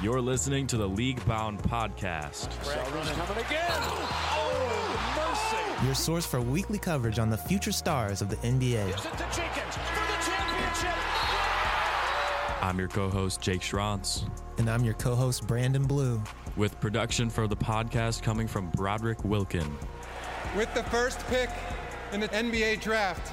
You're listening to the League Bound Podcast. coming. Oh. Your source for weekly coverage on the future stars of the NBA. The Jenkins for the championship? I'm your co host, Jake Schrantz, And I'm your co host, Branden Blue. with production for the podcast coming from Broderick Wilkin. with the first pick in the NBA draft.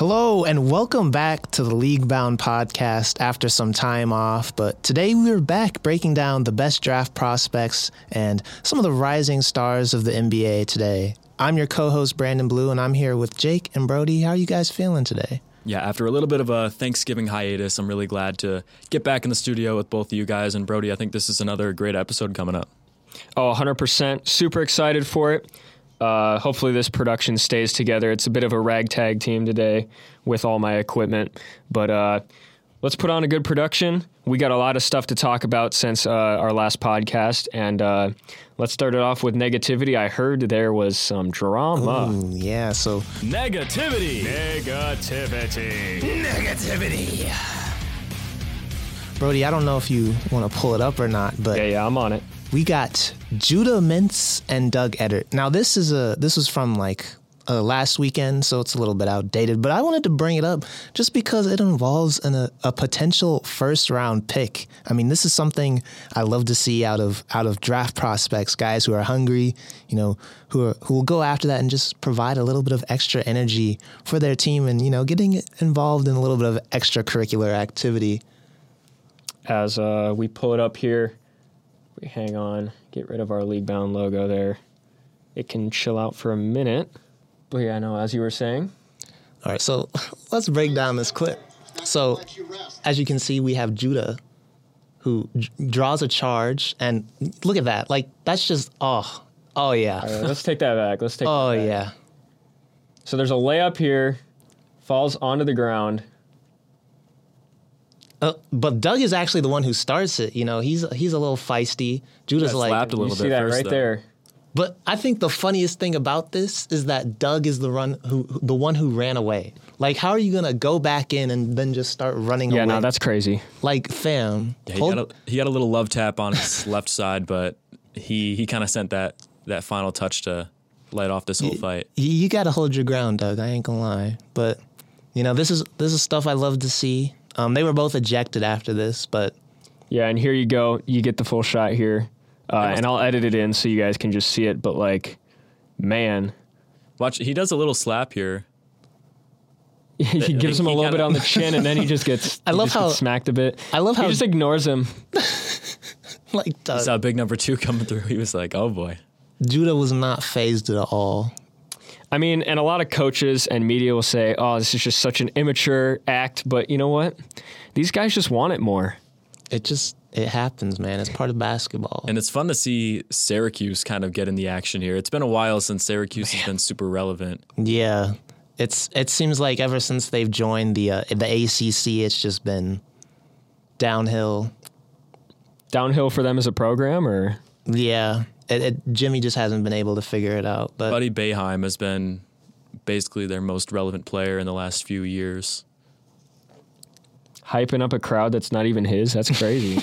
Hello, and welcome back to the League Bound podcast after some time off. But today we're back breaking down the best draft prospects and some of the rising stars of the NBA today. I'm your co host, Branden Blue, and I'm here with Jake and Brody. How are you guys feeling today? Yeah, after a little bit of a Thanksgiving hiatus, I'm really glad to get back in the studio with both of you guys. And Brody, I think this is another great episode coming up. Oh, 100%. Super excited for it. Uh, hopefully, this production stays together. It's a bit of a ragtag team today with all my equipment. But uh, let's put on a good production. We got a lot of stuff to talk about since uh, our last podcast. And uh, let's start it off with negativity. I heard there was some drama. Ooh, yeah, so negativity, Negativity! Negativity. Brody, I don't know if you want to pull it up or not, but Yeah, yeah, I'm on it. We got Judah Mintz and Doug Edert. Now this is a this was from like uh, last weekend, so it's a little bit outdated. But I wanted to bring it up just because it involves an, a, a potential first round pick. I mean, this is something I love to see out of out of draft prospects, guys who are hungry, you know, who are who will go after that and just provide a little bit of extra energy for their team, and you know, getting involved in a little bit of extracurricular activity. As uh, we pull it up here, we hang on, get rid of our league bound logo there. It can chill out for a minute. But yeah, I know, as you were saying, All right, so let's break down this clip. So, as you can see, we have Judah, who d- draws a charge, and look at that. Like that's just oh, oh yeah, let's take that back. Let's take. oh that back. yeah. So there's a layup here, falls onto the ground. Uh, but Doug is actually the one who starts it. You know, he's he's a little feisty. Judah's like, slapped a You little see bit that first, right though. there? but I think the funniest thing about this is that Doug is the run who who- the one who ran away. Like, how are you gonna go back in and then just start running away? Yeah, away? no, that's crazy. like, fam. Yeah, he, hold- got a, he got a little love tap on his left side, but he he kind of sent that that final touch to light off this whole fight. you, you got to hold your ground, Doug. I ain't gonna lie, but you know this is this is stuff I love to see. Um, they were both ejected after this, but Yeah, and here you go. You get the full shot here, uh, and I'll edit it in so you guys can just see it. But like, man, Watch, he does a little slap here. he gives him a little bit on the chin, and then he just gets. I love how- smacked a bit. I love how- he just ignores him. like Doug, Saw big number two coming through. He was like, "Oh boy." Judah was not phased at all. I mean, and a lot of coaches and media will say, "Oh, this is just such an immature act," but you know what? These guys just want it more. It just it happens, man. It's part of basketball. And it's fun to see Syracuse kind of get in the action here. It's been a while since Syracuse has been super relevant. yeah, it's it seems like ever since they've joined the uh, the ACC, it's just been downhill. Downhill for them as a program, or Yeah, it, it, Jimmy just hasn't been able to figure it out. But Buddy Boeheim has been basically their most relevant player in the last few years. hyping up a crowd that's not even his. That's crazy.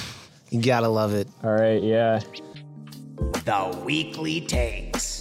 you gotta love it. All right, yeah. The weekly takes.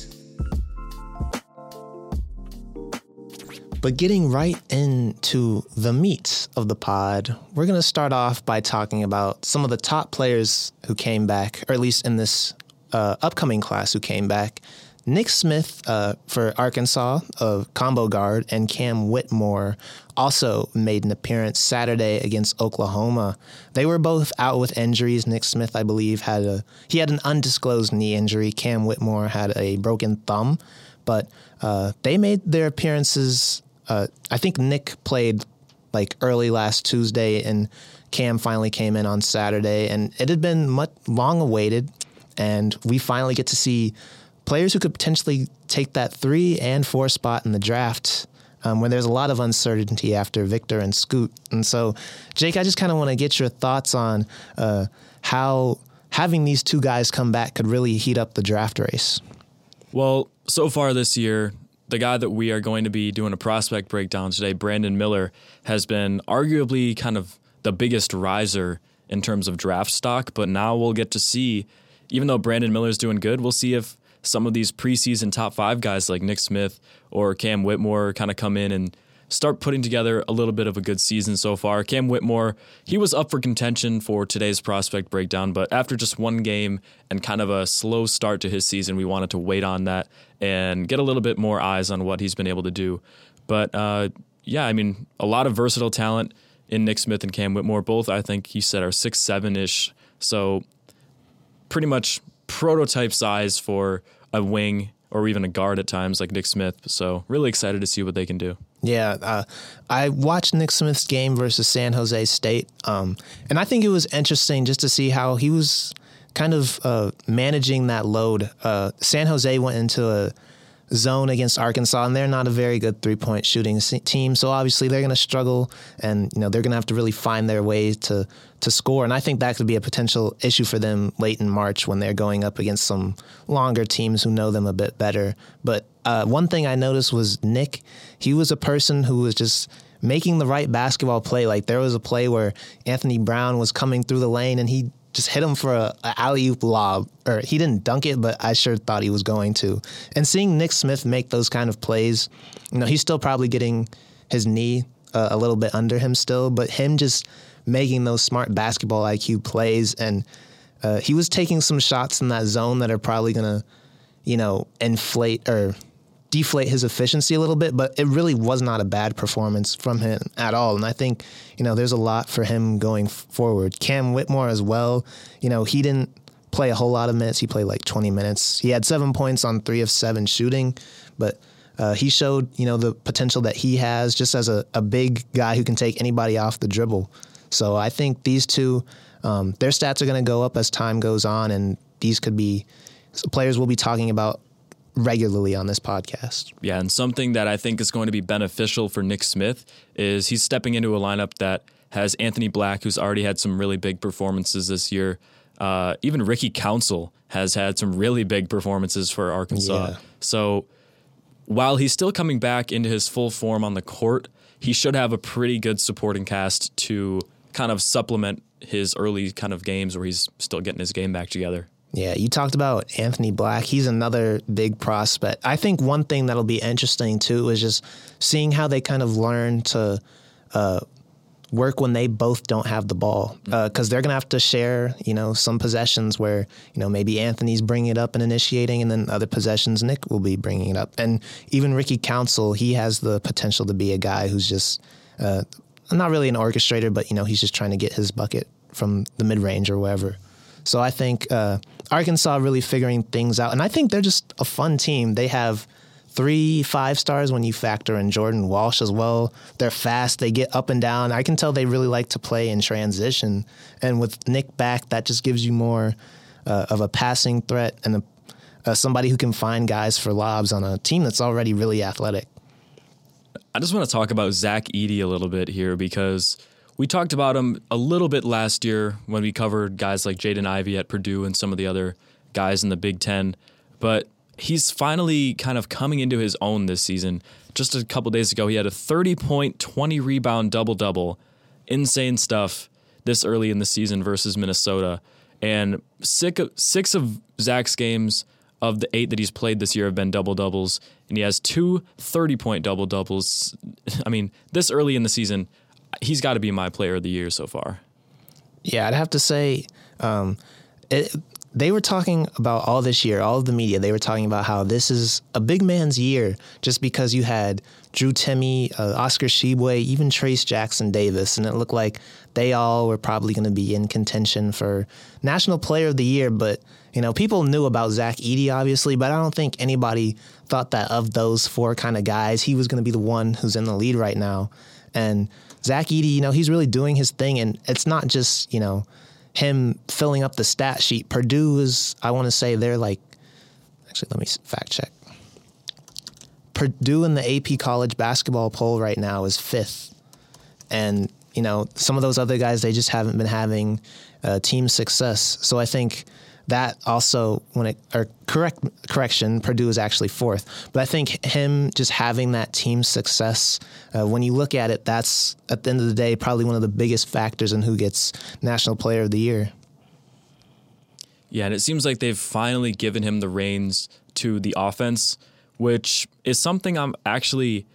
But getting right into the meat of the pod, we're going to start off by talking about some of the top players who came back, or at least in this uh, upcoming class who came back. Nick Smith uh, for Arkansas, of combo guard, and Cam Whitmore also made an appearance Saturday against Oklahoma. They were both out with injuries. Nick Smith, I believe, had a he had an undisclosed knee injury. Cam Whitmore had a broken thumb, but uh, they made their appearances. Uh, I think Nick played like early last Tuesday, and Cam finally came in on Saturday, and it had been much long awaited, and we finally get to see players who could potentially take that three and four spot in the draft. Um, when there's a lot of uncertainty after Victor and Scoot. And so, Jake, I just kind of want to get your thoughts on uh, how having these two guys come back could really heat up the draft race. Well, so far this year, the guy that we are going to be doing a prospect breakdown today, Brandon Miller, has been arguably kind of the biggest riser in terms of draft stock. But now we'll get to see, even though Brandon Miller's doing good, we'll see if some of these preseason top five guys like Nick Smith or Cam Whitmore kind of come in and start putting together a little bit of a good season so far. Cam Whitmore, he was up for contention for today's prospect breakdown, but after just one game and kind of a slow start to his season, we wanted to wait on that and get a little bit more eyes on what he's been able to do. But uh, yeah, I mean, a lot of versatile talent in Nick Smith and Cam Whitmore. Both, I think he said, are six seven ish. So pretty much prototype size for a wing or even a guard at times like Nick Smith. So really excited to see what they can do. Yeah, uh, I watched Nick Smith's game versus San Jose State, um, and I think it was interesting just to see how he was kind of uh, managing that load. Uh, San Jose went into a zone against Arkansas, and they're not a very good three point shooting team. So obviously they're going to struggle, and you know they're going to have to really find their way to to score. And I think that could be a potential issue for them late in March when they're going up against some longer teams who know them a bit better. But uh, one thing I noticed was Nick. He was a person who was just making the right basketball play. Like there was a play where Anthony Brown was coming through the lane and he just hit him for a, a alley oop lob, or he didn't dunk it, but I sure thought he was going to. And seeing Nick Smith make those kind of plays, you know, he's still probably getting his knee uh, a little bit under him still, but him just making those smart basketball IQ plays, and uh, he was taking some shots in that zone that are probably gonna, you know, inflate or deflate his efficiency a little bit, but it really was not a bad performance from him at all. And I think, you know, there's a lot for him going forward. Cam Whitmore as well, you know, he didn't play a whole lot of minutes. He played like 20 minutes. He had seven points on three of seven shooting, but uh, he showed, you know, the potential that he has just as a, a big guy who can take anybody off the dribble. So I think these two, um, their stats are going to go up as time goes on, and these could be players we'll be talking about regularly on this podcast. Yeah, and something that I think is going to be beneficial for Nick Smith is he's stepping into a lineup that has Anthony Black, who's already had some really big performances this year. Uh, even Ricky Council has had some really big performances for Arkansas. Yeah. So while he's still coming back into his full form on the court, he should have a pretty good supporting cast to kind of supplement his early kind of games where he's still getting his game back together. Yeah, you talked about Anthony Black. He's another big prospect. I think one thing that'll be interesting too is just seeing how they kind of learn to uh, work when they both don't have the ball, because uh, they're gonna have to share, you know, some possessions where you know maybe Anthony's bringing it up and initiating, and then other possessions Nick will be bringing it up. And even Ricky Council, he has the potential to be a guy who's just uh, not really an orchestrator, but you know he's just trying to get his bucket from the mid range or wherever. So I think uh, Arkansas really figuring things out, and I think they're just a fun team. They have three five stars when you factor in Jordan Walsh as well. They're fast, they get up and down. I can tell they really like to play in transition, and with Nick back, that just gives you more uh, of a passing threat and a, uh, somebody who can find guys for lobs on a team that's already really athletic. I just want to talk about Zach Edey a little bit here because we talked about him a little bit last year when we covered guys like Jaden Ivey at Purdue and some of the other guys in the Big Ten. But he's finally kind of coming into his own this season. Just a couple days ago, he had a 30 point, 20 rebound double double. Insane stuff this early in the season versus Minnesota. And six of, six of Zach's games of the eight that he's played this year have been double doubles. And he has two 30 point double doubles. I mean, this early in the season, he's got to be my player of the year so far. Yeah, I'd have to say, um, it, they were talking about all this year, all of the media. They were talking about how this is a big man's year, just because you had Drew Timme, uh, Oscar Tshiebwe, even Trayce Jackson Davis, and it looked like they all were probably going to be in contention for National Player of the Year. But you know, people knew about Zach Edey, obviously, but I don't think anybody thought that of those four kind of guys, he was going to be the one who's in the lead right now. And Zach Edey, you know, he's really doing his thing, and it's not just you know him filling up the stat sheet. Purdue is, I want to say, they're like, actually, let me fact check. Purdue in the AP college basketball poll right now is fifth, and you know some of those other guys they just haven't been having uh, team success. So I think that also when it or correct correction Purdue is actually fourth. But I think him just having that team success uh, when you look at it that's at the end of the day probably one of the biggest factors in who gets national player of the year. Yeah, and it seems like they've finally given him the reins to the offense, which is something I'm actually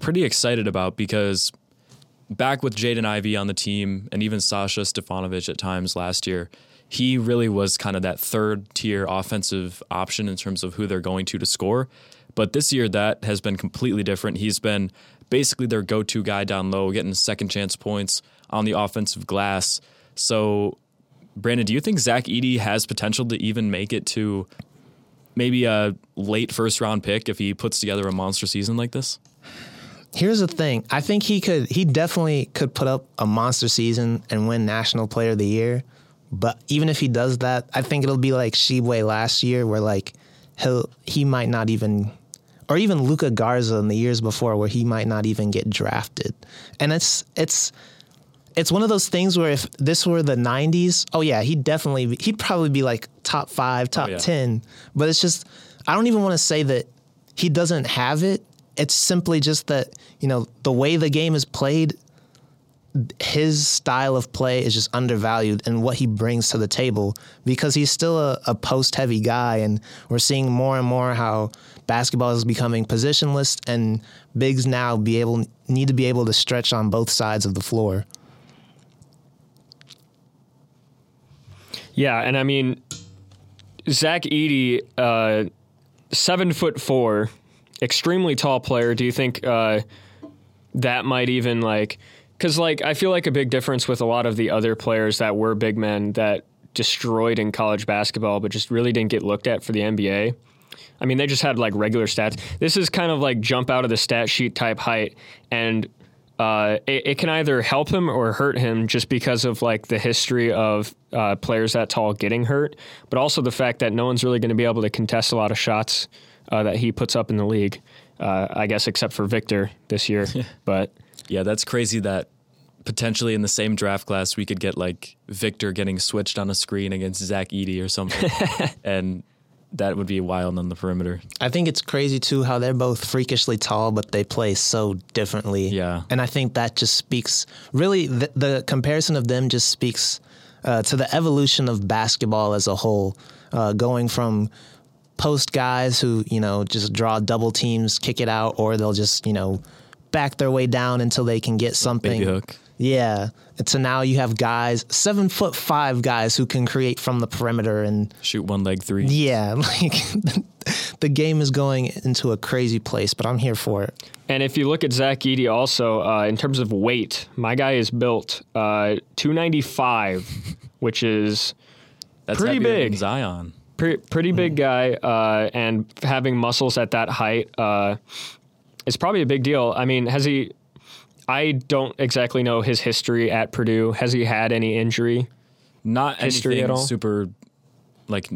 pretty excited about because back with Jaden Ivey on the team and even Sasha Stefanovic at times last year, he really was kind of that third tier offensive option in terms of who they're going to to score. But this year, that has been completely different. He's been basically their go to guy down low, getting second chance points on the offensive glass. So, Branden, do you think Zach Edey has potential to even make it to maybe a late first round pick if he puts together a monster season like this? Here's the thing. I think he could he definitely could put up a monster season and win national player of the year. But even if he does that, I think it'll be like Tshiebwe last year where like he'll he might not even or even Luka Garza in the years before where he might not even get drafted. And it's it's it's one of those things where if this were the 90s, oh yeah, he'd definitely he'd probably be like top 5, top oh, yeah. 10. But it's just I don't even want to say that he doesn't have it. It's simply just that, you know, the way the game is played his style of play is just undervalued and what he brings to the table because he's still a, a post heavy guy and we're seeing more and more how basketball is becoming positionless and bigs now be able need to be able to stretch on both sides of the floor. Yeah, and I mean, Zach Edey, uh, seven foot four, extremely tall player. Do you think uh, that might even like? Because like I feel like a big difference with a lot of the other players that were big men that destroyed in college basketball, but just really didn't get looked at for the NBA. I mean, they just had like regular stats. This is kind of like jump out of the stat sheet type height, and uh, it, it, can either help him or hurt him just because of like the history of uh, players that tall getting hurt, but also the fact that no one's really going to be able to contest a lot of shots uh, that he puts up in the league. Uh, I guess except for Victor this year, but Yeah, that's crazy that potentially in the same draft class we could get like Victor getting switched on a screen against Zach Edey or something. and that would be wild on the perimeter. I think it's crazy too how they're both freakishly tall, but they play so differently. Yeah. And I think that just speaks really, the, the comparison of them just speaks uh, to the evolution of basketball as a whole, uh, going from post guys who, you know, just draw double teams, kick it out, or they'll just, you know, back their way down until they can get something. Baby hook. Yeah. And so now you have guys, seven foot five guys who can create from the perimeter and Shoot one leg three. yeah, like the game is going into a crazy place, but I'm here for it. And if you look at Zach Edey also, uh, in terms of weight, my guy is built uh, 295, which is That's Pretty big. Zion. pre- pretty big guy. Uh, and having muscles at that height is probably a big deal. I mean, has he? I don't exactly know his history at Purdue. Has he had any injury? Not History anything at all? super like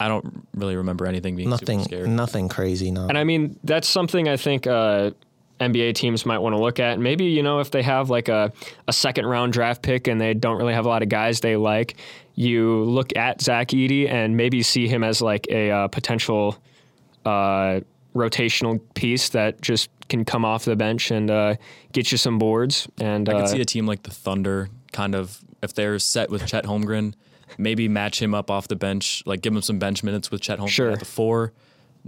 I don't really remember anything being Nothing, super scary. nothing crazy. No. And I mean, that's something I think uh, NBA teams might want to look at. Maybe, you know, if they have like a, a second round draft pick and they don't really have a lot of guys they like, you look at Zach Edey and maybe see him as like a uh, potential uh, rotational piece that just can come off the bench and uh, get you some boards. And I uh, see a team like the Thunder kind of if they're set with Chet Holmgren, maybe match him up off the bench, like give him some bench minutes with Chet Holmgren Sure. at the four.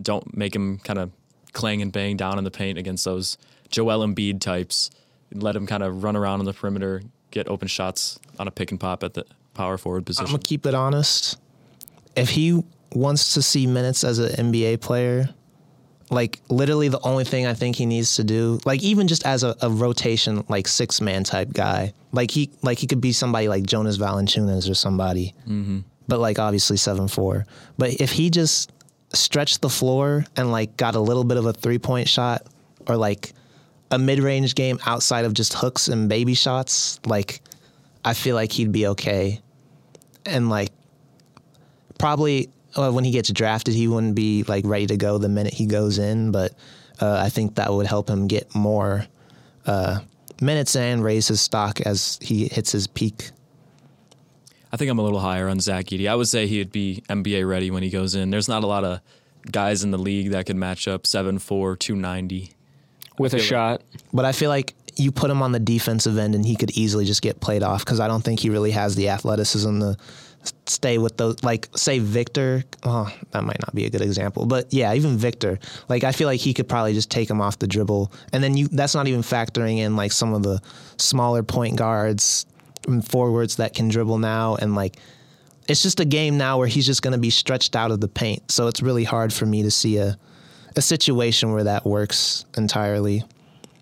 Don't make him kind of clang and bang down in the paint against those Joel Embiid types. Let him kind of run around on the perimeter, get open shots on a pick and pop at the power forward position. I'm gonna keep it honest. If he wants to see minutes as an NBA player, like literally the only thing I think he needs to do, like even just as a, a rotation, like six man type guy, like he like he could be somebody like Jonas Valanciunas or somebody, mm-hmm. but like obviously seven four. But if he just stretched the floor and like got a little bit of a three point shot or like a mid range game outside of just hooks and baby shots, like I feel like he'd be okay and like probably uh, when he gets drafted, he wouldn't be like ready to go the minute he goes in. But uh, I think that would help him get more uh, minutes and raise his stock as he hits his peak. I think I'm a little higher on Zach Edey. I would say he'd be NBA ready when he goes in. There's not a lot of guys in the league that could match up 7'4", 290. with a shot. But I feel like you put him on the defensive end and he could easily just get played off because I don't think he really has the athleticism to stay with those. Like, say Victor. Oh, that might not be a good example, but yeah, even Victor. Like, I feel like he could probably just take him off the dribble, and then you. That's not even factoring in like some of the smaller point guards and forwards that can dribble now, and like. It's just a game now where he's just going to be stretched out of the paint, so it's really hard for me to see a a situation where that works entirely.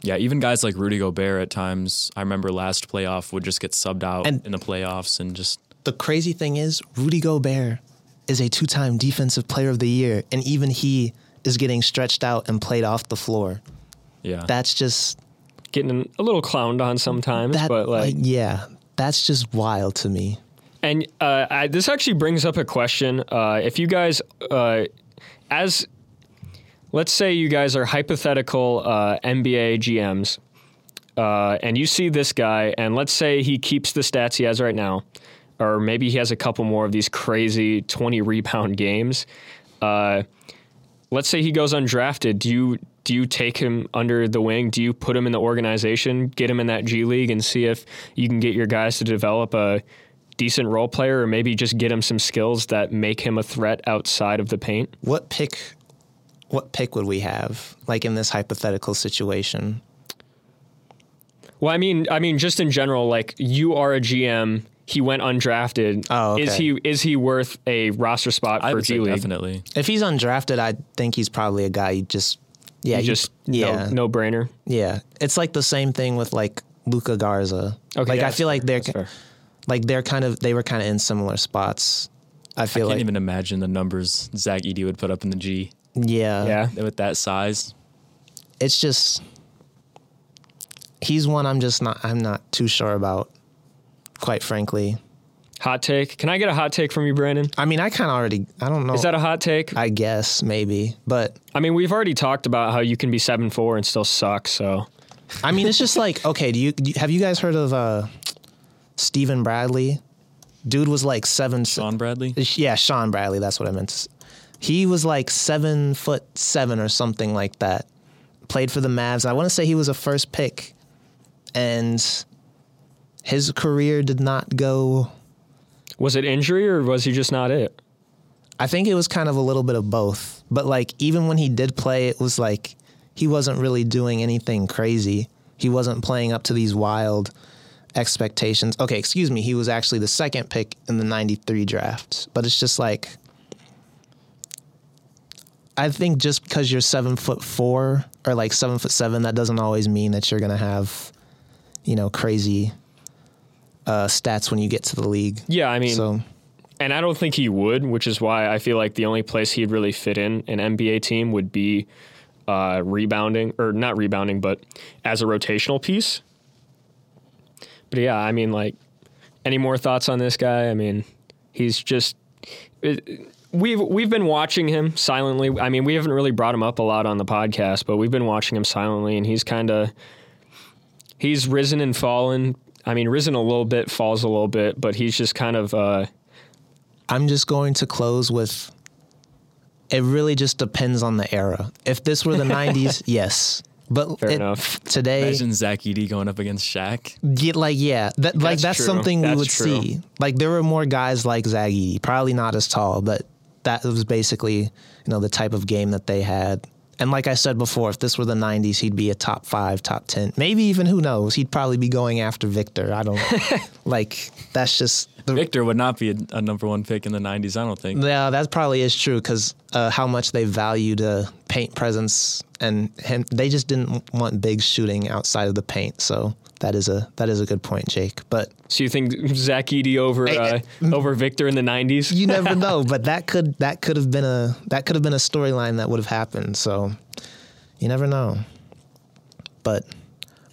Yeah, even guys like Rudy Gobert at times, I remember last playoff would just get subbed out And- in the playoffs and just the crazy thing is Rudy Gobert is a two-time defensive player of the year and even he is getting stretched out and played off the floor. yeah. That's just Getting a little clowned on sometimes, that but like, like yeah, that's just wild to me. And uh, I, this actually brings up a question. Uh, if you guys, uh, as let's say you guys are hypothetical uh, NBA GMs, uh, and you see this guy, and let's say he keeps the stats he has right now, or maybe he has a couple more of these crazy 20 rebound games. Uh, let's say he goes undrafted. Do you do you take him under the wing? Do you put him in the organization, get him in that G League, and see if you can get your guys to develop a decent role player, or maybe just get him some skills that make him a threat outside of the paint? What pick what pick would we have like in this hypothetical situation? Well, I mean, I mean, just in general, like you are a GM. He went undrafted. Oh, okay. Is he is he worth a roster spot I for would G say League? definitely. If he's undrafted, I think he's probably a guy you just yeah, You you- just yeah. no, no brainer. Yeah. It's like the same thing with like Luka Garza. Okay, like yeah, I feel like they're that's like they're kind of they were kind of in similar spots. I I feel can't like even imagine the numbers Zach Edey would put up in the G yeah. Yeah. with that size. It's just he's one I'm just not I'm not too sure about quite frankly. Hot take. Can I get a hot take from you, Branden? I mean, I kind of already I don't know. Is that a hot take? I guess maybe, but I mean, we've already talked about how you can be seven four and still suck. So I mean, it's just like okay. Do you, do you- have you guys heard of uh, Stephen Bradley? Dude was like seven. Shawn Bradley? Yeah, Shawn Bradley. That's what I meant. He was like seven foot seven or something like that. Played for the Mavs. I want to say he was a first pick, and his career did not go. was it injury or was he just not it? I think it was kind of a little bit of both. But like even when he did play, it was like he wasn't really doing anything crazy. He wasn't playing up to these wild expectations. Okay, excuse me. He was actually the second pick in the 93 draft. But it's just like I think just because you're seven foot four or like seven foot seven, that doesn't always mean that you're gonna have, you know, crazy uh, stats when you get to the league. Yeah, I mean, So and I don't think he would, which is why I feel like the only place he'd really fit in an NBA team would be uh, rebounding, or not rebounding, but as a rotational piece. But yeah, I mean, like, any more thoughts on this guy? I mean, he's just. It, We've we've been watching him silently. I mean, we haven't really brought him up a lot on the podcast, but we've been watching him silently, and he's kind of he's risen and fallen. I mean, risen a little bit, falls a little bit, but he's just kind of uh, I'm just going to close with it really just depends on the era. If this were the 90s, yes. But Fair it- enough. today, Imagine Zach Edey going up against Shaq. yeah, like yeah, that, like That's that's true. something we would true. see. Like there were more guys like Zaggy, probably not as tall, but that was basically you know the type of game that they had. And like I said before, if this were the '90s, he'd be a top five, top ten, maybe even who knows? He'd probably be going after Victor. I don't like. That's just the Victor would not be a, a number one pick in the 90s, I don't think. Yeah, that probably is true because uh, how much they valued uh, paint presence and him. They just didn't want big shooting outside of the paint. So that is a that is a good point, Jake. But So you think Zach Edey over Hey, uh, over Victor in the '90s? you never know. But that could that could have been a that could have been a storyline that would have happened. So you never know. But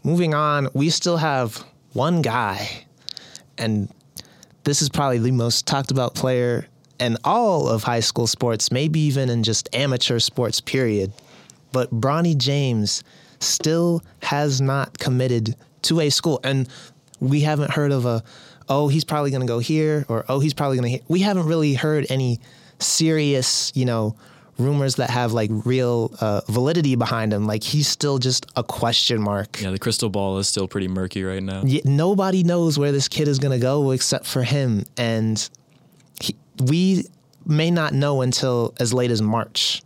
moving on, we still have one guy, and this is probably the most talked about player in all of high school sports, maybe even in just amateur sports, period. But Bronny James still has not committed to a school. And we haven't heard of a, oh, he's probably going to go here or oh, he's probably going to. We haven't really heard any serious, you know, rumors that have like real uh, validity behind him. Like he's still just a question mark. Yeah, the crystal ball is still pretty murky right now. Y- nobody knows where this kid is going to go except for him, and he, we may not know until as late as March.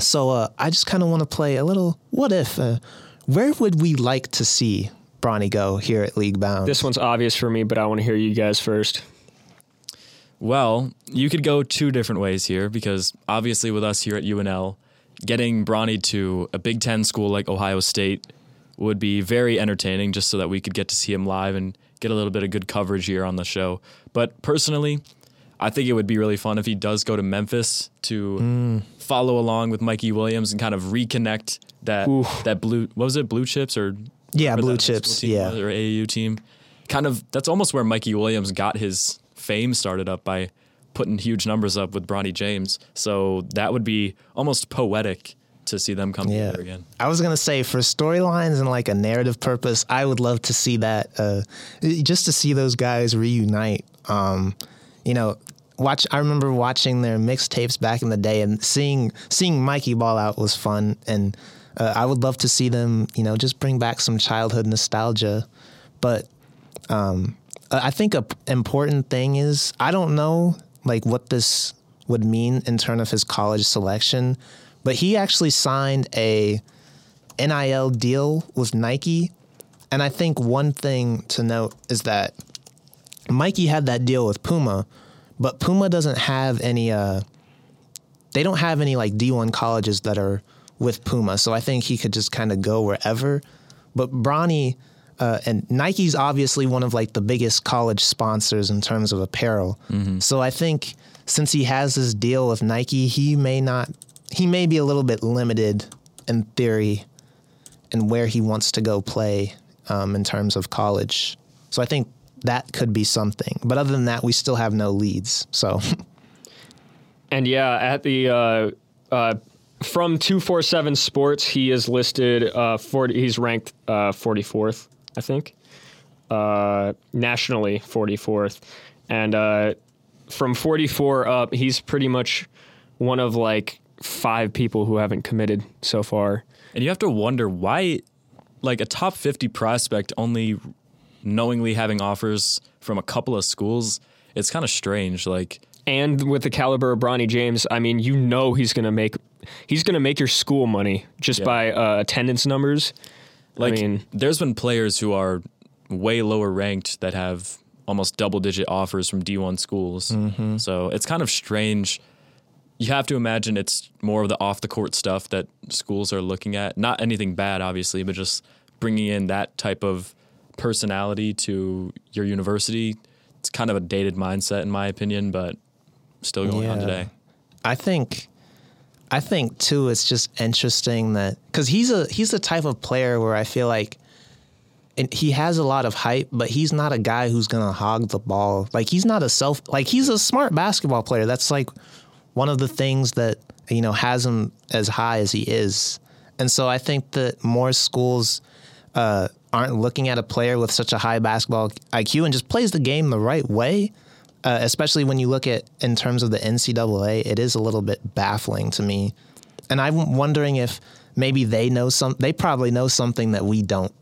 So uh, I just kind of want to play a little. What if? Uh, where would we like to see Bronny go here at League Bound? This one's obvious for me, but I want to hear you guys first. Well, you could go two different ways here because obviously, with us here at UNL, getting Bronny to a Big Ten school like Ohio State would be very entertaining just so that we could get to see him live and get a little bit of good coverage here on the show. But personally, I think it would be really fun if he does go to Memphis to mm. follow along with Mikey Williams and kind of reconnect that Oof. that blue what was it blue chips or Yeah, Blue Chips, team yeah. or AAU team. Kind of that's almost where Mikey Williams got his fame started up by putting huge numbers up with Bronny James. So that would be almost poetic to see them come Yeah. together again. I was gonna say for storylines and like a narrative purpose, I would love to see that. Uh, just to see those guys reunite. Um, you know, watch. I remember watching their mixtapes back in the day and seeing seeing Mikey ball out was fun, and uh, I would love to see them. You know, just bring back some childhood nostalgia. But um, I think a p- important thing is I don't know like what this would mean in terms of his college selection, but he actually signed a NIL deal with Nike, and I think one thing to note is that Mikey had that deal with Puma, but Puma doesn't have any. Uh, they don't have any like D1 colleges that are with Puma, so I think he could just kind of go wherever. But Bronny uh, and Nike's obviously one of like the biggest college sponsors in terms of apparel. So I think since he has this deal with Nike, he may not, he may be a little bit limited in theory and where he wants to go play um, in terms of college. So I think that could be something. But other than that, we still have no leads. So And yeah, at the uh, uh, from two four seven Sports, he is listed. Uh, 40, he's ranked uh, forty fourth, I think, uh, nationally forty fourth, and uh, from forty four up, he's pretty much one of like five people who haven't committed so far. And you have to wonder why, like a top 50 prospect only knowingly having offers from a couple of schools, it's kind of strange. Like, And with the caliber of Bronny James, I mean, you know he's gonna make he's gonna make your school money just Yeah. by uh, attendance numbers. like I mean, there's been players who are way lower ranked that have almost double digit offers from D1 schools. So it's kind of strange. You have to imagine it's more of the off the court stuff that schools are looking at. Not anything bad, obviously, but just bringing in that type of personality to your university. It's kind of a dated mindset, in my opinion, but still going on today. I think I think too it's just interesting that cuz he's a he's the type of player where I feel like and he has a lot of hype, but he's not a guy who's to hog the ball. Like he's not a self like he's a smart basketball player. That's like one of the things that you know has him as high as he is. And so I think that more schools uh, aren't looking at a player with such a high basketball IQ and just plays the game the right way. Uh, especially when you look at in terms of the NCAA, it is a little bit baffling to me. And I'm wondering if maybe they know some. They probably know something that we don't,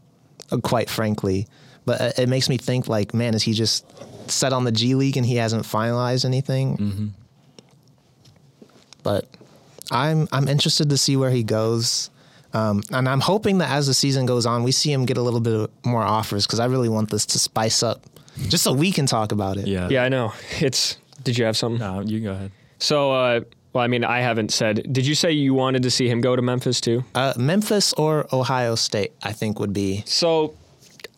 uh, quite frankly. But uh, it makes me think like, man, is he just set on the G League and he hasn't finalized anything? But I'm I'm interested to see where he goes. Um, and I'm hoping that as the season goes on, we see him get a little bit more offers because I really want this to spice up, just so we can talk about it. Yeah. yeah, I know. It's. Did you have something? No, you go ahead. So, uh, well, I mean, I haven't said. Did you say you wanted to see him go to Memphis too? Uh, Memphis or Ohio State, I think would be. So,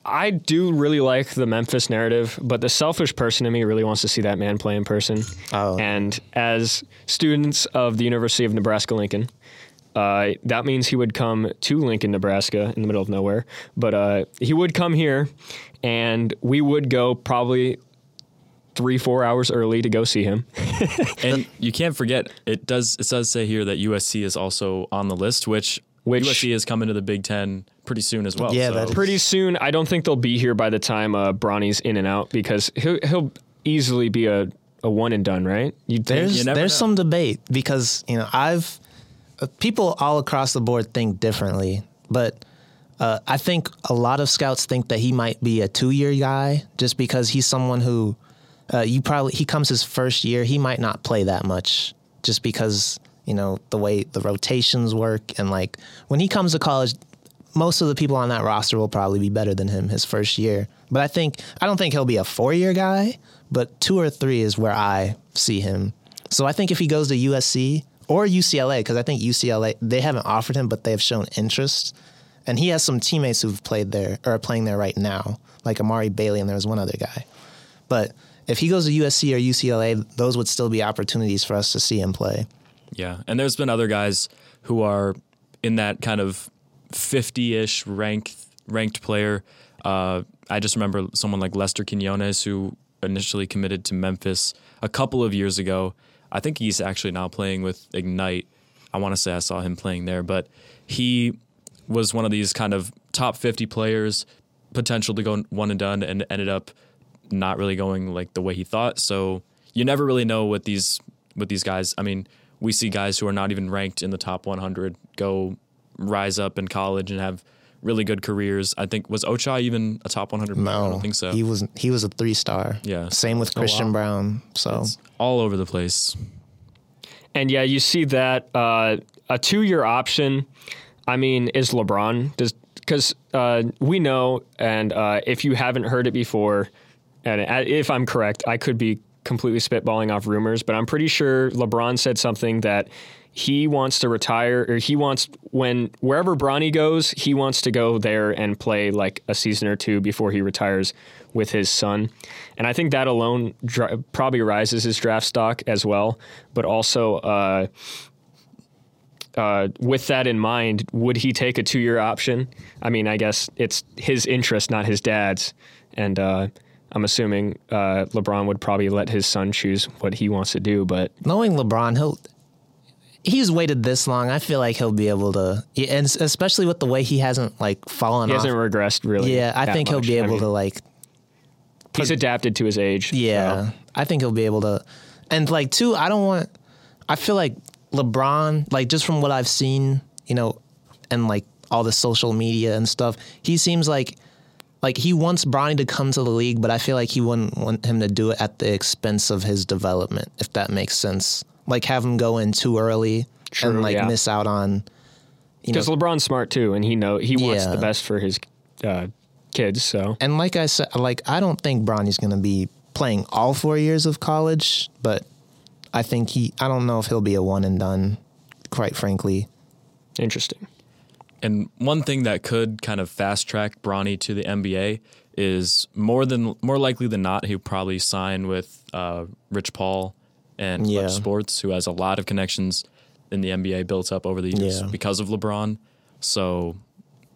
I do really like the Memphis narrative, but the selfish person in me really wants to see that man play in person. Oh. And as students of the University of Nebraska Lincoln, uh, that means he would come to Lincoln, Nebraska, in the middle of nowhere. But uh, he would come here, and we would go probably three, four hours early to go see him. And you can't forget it does it does say here that USC is also on the list, which which USC is coming to the Big Ten pretty soon as well. Yeah, so that- pretty soon. I don't think they'll be here by the time uh, Bronny's in and out because he'll he'll easily be a, a one and done, right? You There's You never there's know. some debate because you know I've people all across the board think differently, but uh, I think a lot of scouts think that he might be a two year guy just because he's someone who uh, you probably he comes his first year he might not play that much just because you know the way the rotations work and like when he comes to college most of the people on that roster will probably be better than him his first year. But I think I don't think he'll be a four year guy, but two or three is where I see him. So I think if he goes to USC or UCLA, because I think UCLA they haven't offered him, but they have shown interest, and he has some teammates who've played there or are playing there right now, like Amari Bailey, and there was one other guy. But if he goes to USC or UCLA, those would still be opportunities for us to see him play. Yeah, and there's been other guys who are in that kind of 50-ish ranked ranked player. Uh, I just remember someone like Lester Quinones who initially committed to Memphis a couple of years ago. I think he's actually now playing with Ignite. I want to say I saw him playing there, but he was one of these kind of top 50 players, potential to go one and done, and ended up not really going like the way he thought. So you never really know what these with these guys. I mean, we see guys who are not even ranked in the top 100 go rise up in college and have really good careers. I think was Ochai even a top 100 player? No, I don't think so. He was he was a three star. Yeah. Same with Christian Braun. So all over the place. And yeah, you see that uh, a two-year option. I mean, is LeBron does because uh, we know, and uh, if you haven't heard it before, and uh, if I'm correct, I could be completely spitballing off rumors, but I'm pretty sure LeBron said something that he wants to retire, or he wants when wherever Bronny goes, he wants to go there and play like a season or two before he retires with his son. And I think that alone dri- probably rises his draft stock as well. But also, uh, uh, with that in mind, would he take a two year option? I mean, I guess it's his interest, not his dad's. And uh, I'm assuming uh, LeBron would probably let his son choose what he wants to do. But knowing LeBron, he'll he's waited this long. I feel like he'll be able to, and especially with the way he hasn't like fallen he off. hasn't regressed really. yeah, I think he'll much. be I able mean, to like. He's adapted to his age. Yeah, so. I think he'll be able to, and like too. I don't want. I feel like LeBron, like just from what I've seen, you know, and like all the social media and stuff, he seems like. Like he wants Bronny to come to the league, but I feel like he wouldn't want him to do it at the expense of his development, if that makes sense. Like have him go in too early True, and like yeah. miss out on. Because LeBron's smart too, and he know he wants Yeah. the best for his uh, kids. So And like I said, like I don't think Bronny's going to be playing all four years of college, but I think he. I don't know if he'll be a one and done. Quite frankly, interesting. And one thing that could kind of fast track Bronny to the NBA is more than more likely than not he'll probably sign with uh, Rich Paul and Klutch Yeah. Sports, who has a lot of connections in the NBA built up over the years Yeah. because of LeBron. So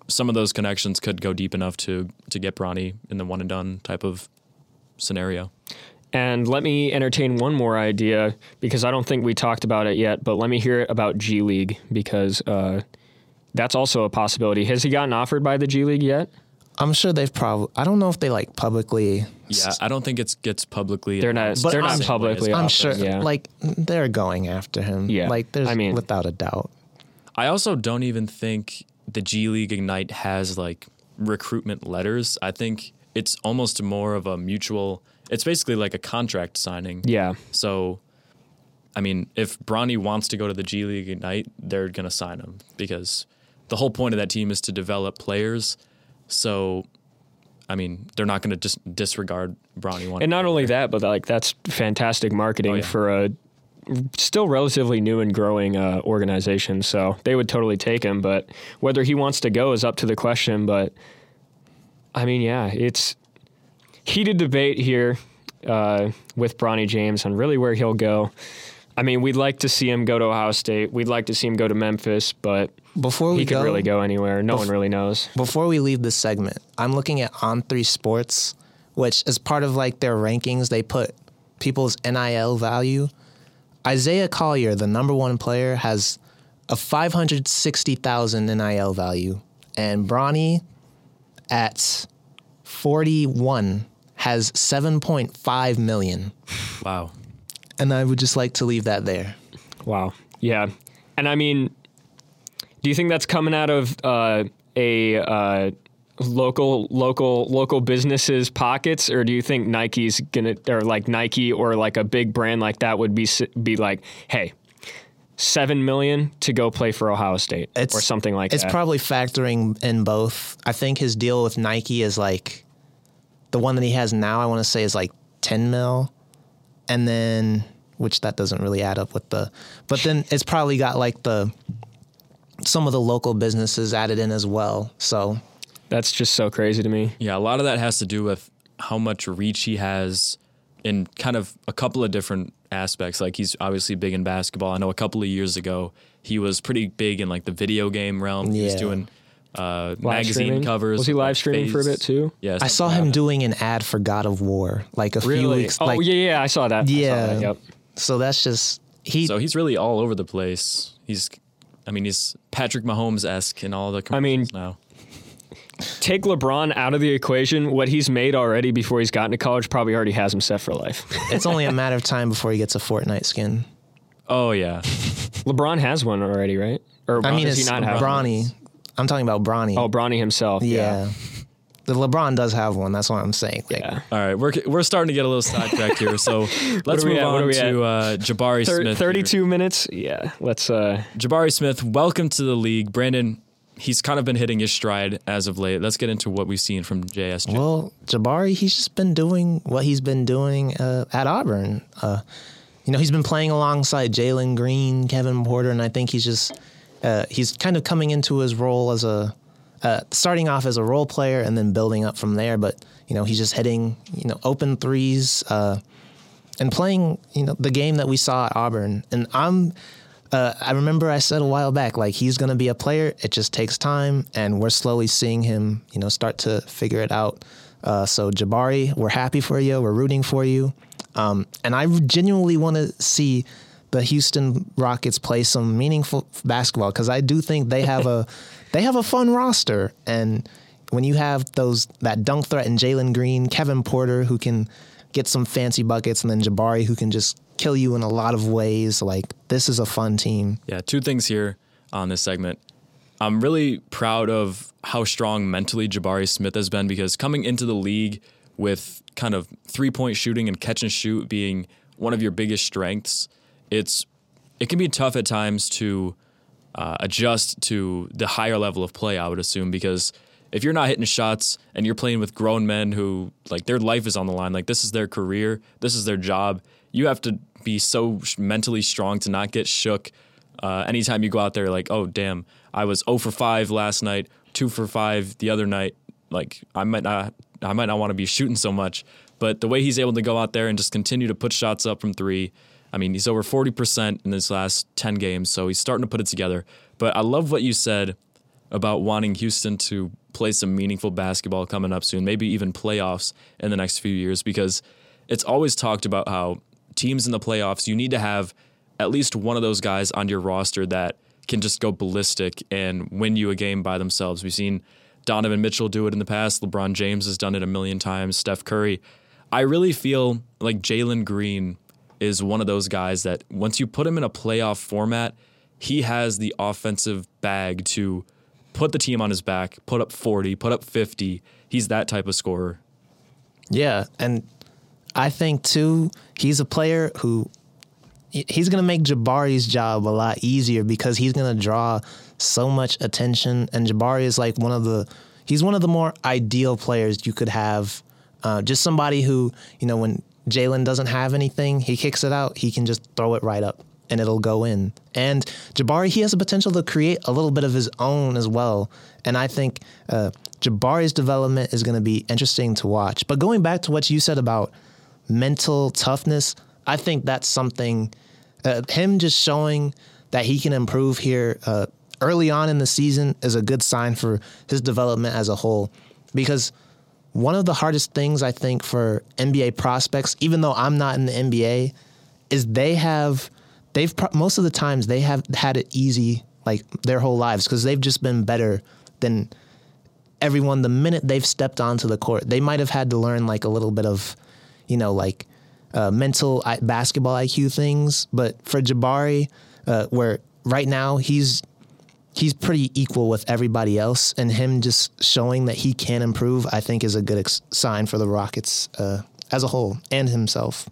some of those connections could go deep enough to to get Bronny in the one and done type of scenario. And let me entertain one more idea because I don't think we talked about it yet, but let me hear it about G League because uh, that's also a possibility. Has he gotten offered by the G League yet? I'm sure they've probably. I don't know if they like publicly. Yeah, I don't think it gets publicly. They're not- But they're not I'm- same publicly I'm offered, sure, yeah. like they're going after him. Yeah, like there's I mean- without a doubt. I also don't even think the G League Ignite has like recruitment letters. I think it's almost more of a mutual. It's basically like a contract signing. Yeah. So, I mean, if Bronny wants to go to the G League Ignite, they're gonna sign him because the whole point of that team is to develop players. So, I mean, they're not gonna just disregard Bronny one. And not only that, but like that's fantastic marketing Oh, yeah. for a still relatively new and growing uh, organization. So they would totally take him. But whether he wants to go is up to the question. But I mean, yeah, it's heated debate here uh, with Bronny James on really where he'll go. I mean, we'd like to see him go to Ohio State. We'd like to see him go to Memphis, but Before we he could go, really go anywhere. No one really knows. before we leave this segment, I'm looking at On Three Sports, which as part of like their rankings, they put people's NIL value. Isaiah Collier, the number one player, has a 560,000 NIL value, and Bronny at 41 has 7.5 million. Wow. And I would just like to leave that there. Wow. Yeah. And I mean, do you think that's coming out of uh, a uh, local local local businesses pockets or do you think Nike's to or like Nike or like a big brand like that would be be like, "Hey, 7 million to go play for Ohio State or something like it's that." It's probably factoring in both. I think his deal with Nike is like the one that he has now. I want to say is like ten mil, and then which that doesn't really add up with the. But then it's probably got like the some of the local businesses added in as well. So That's just so crazy to me. Yeah, a lot of that has to do with how much reach he has in kind of a couple of different aspects. Like he's obviously big in basketball. I know a couple of years ago he was pretty big in like the video game realm. He was doing uh, magazine streaming? covers. Was he live like, streaming for a bit too? Yeah, I saw him like doing an ad for God of War like a few weeks. oh like, yeah, yeah, I saw that. I saw Yeah. that, Yep. So that's just he. So he's really all over the place. He's, I mean, he's Patrick Mahomes esque in all the I mean, commercials now. Take LeBron out of the equation. What he's made already before he's gotten to college probably already has him set for life. it's only a matter of time before he gets a Fortnite skin. Oh yeah, LeBron has one already, right? Or I mean, does it's he not have one? I'm talking about Bronny. Oh, Bronny himself. yeah. The LeBron does have one. That's what I'm saying. Like, Yeah. all right. We're we're starting to get a little sidetracked here. So let's move at? On to uh, Jabari Thir- Smith. here. 32 minutes. Yeah. Let's. uh Jabari Smith, welcome to the league. Branden, he's kind of been hitting his stride as of late. Let's get into what we've seen from JSJ. Well, Jabari, he's just been doing what he's been doing uh, at Auburn. Uh, you know, he's been playing alongside Jalen Green, Kevin Porter, and I think he's just uh, he's kind of coming into his role as a uh, starting off as a role player and then building up from there. But you know, he's just hitting you know open threes uh, and playing you know the game that we saw at Auburn. And I'm uh, I remember I said a while back, like he's going to be a player. It just takes time, and we're slowly seeing him, you know, start to figure it out. Uh, so Jabari, we're happy for you. We're rooting for you, um, and I genuinely want to see the Houston Rockets play some meaningful basketball because I do think they have a they have a fun roster, and when you have those that dunk threat and Jalen Green, Kevin Porter who can get some fancy buckets, and then Jabari who can just kill you in a lot of ways. Like this is a fun team. Yeah, two things here on this segment. I'm really proud of how strong mentally Jabari Smith has been because coming into the league with kind of three point shooting and catch and shoot being one of your biggest strengths, it's it can be tough at times to uh, adjust to the higher level of play. I would assume because if you're not hitting shots and you're playing with grown men who like their life is on the line, like this is their career, this is their job, you have to be so mentally strong to not get shook. Uh, anytime you go out there, like, oh damn, I was 0 for 5 last night, 2 for 5 the other night. Like I might not, I might not want to be shooting so much. But the way he's able to go out there and just continue to put shots up from three, I mean, he's over 40% in his last 10 games, so he's starting to put it together. But I love what you said about wanting Houston to play some meaningful basketball coming up soon, maybe even playoffs in the next few years, because it's always talked about how teams in the playoffs, you need to have at least one of those guys on your roster that can just go ballistic and win you a game by themselves. We've seen Donovan Mitchell do it in the past. LeBron James has done it a million times. Steph Curry. I really feel like Jalen Green is one of those guys that once you put him in a playoff format, he has the offensive bag to put the team on his back, put up 40, put up 50. He's that type of scorer. Yeah, and I think too, he's a player who he's going to make Jabari's job a lot easier because he's going to draw so much attention. And Jabari is like one of the he's one of the more ideal players you could have. Uh, just somebody who you know when Jalen doesn't have anything, he kicks it out. He can just throw it right up and it'll go in. And Jabari, he has the potential to create a little bit of his own as well. And I think uh, Jabari's development is going to be interesting to watch. But going back to what you said about mental toughness, I think that's something. Uh, him just showing that he can improve here uh, early on in the season is a good sign for his development as a whole. Because one of the hardest things I think for NBA prospects, even though I'm not in the NBA, is they have they've pro- most of the times they have had it easy like their whole lives because they've just been better than everyone the minute they've stepped onto the court. They might have had to learn like a little bit of, you know, like uh, mental I- basketball IQ things. But for Jabari, uh, where right now he's he's pretty equal with everybody else, and him just showing that he can improve, I think, is a good ex- sign for the Rockets uh, as a whole and himself.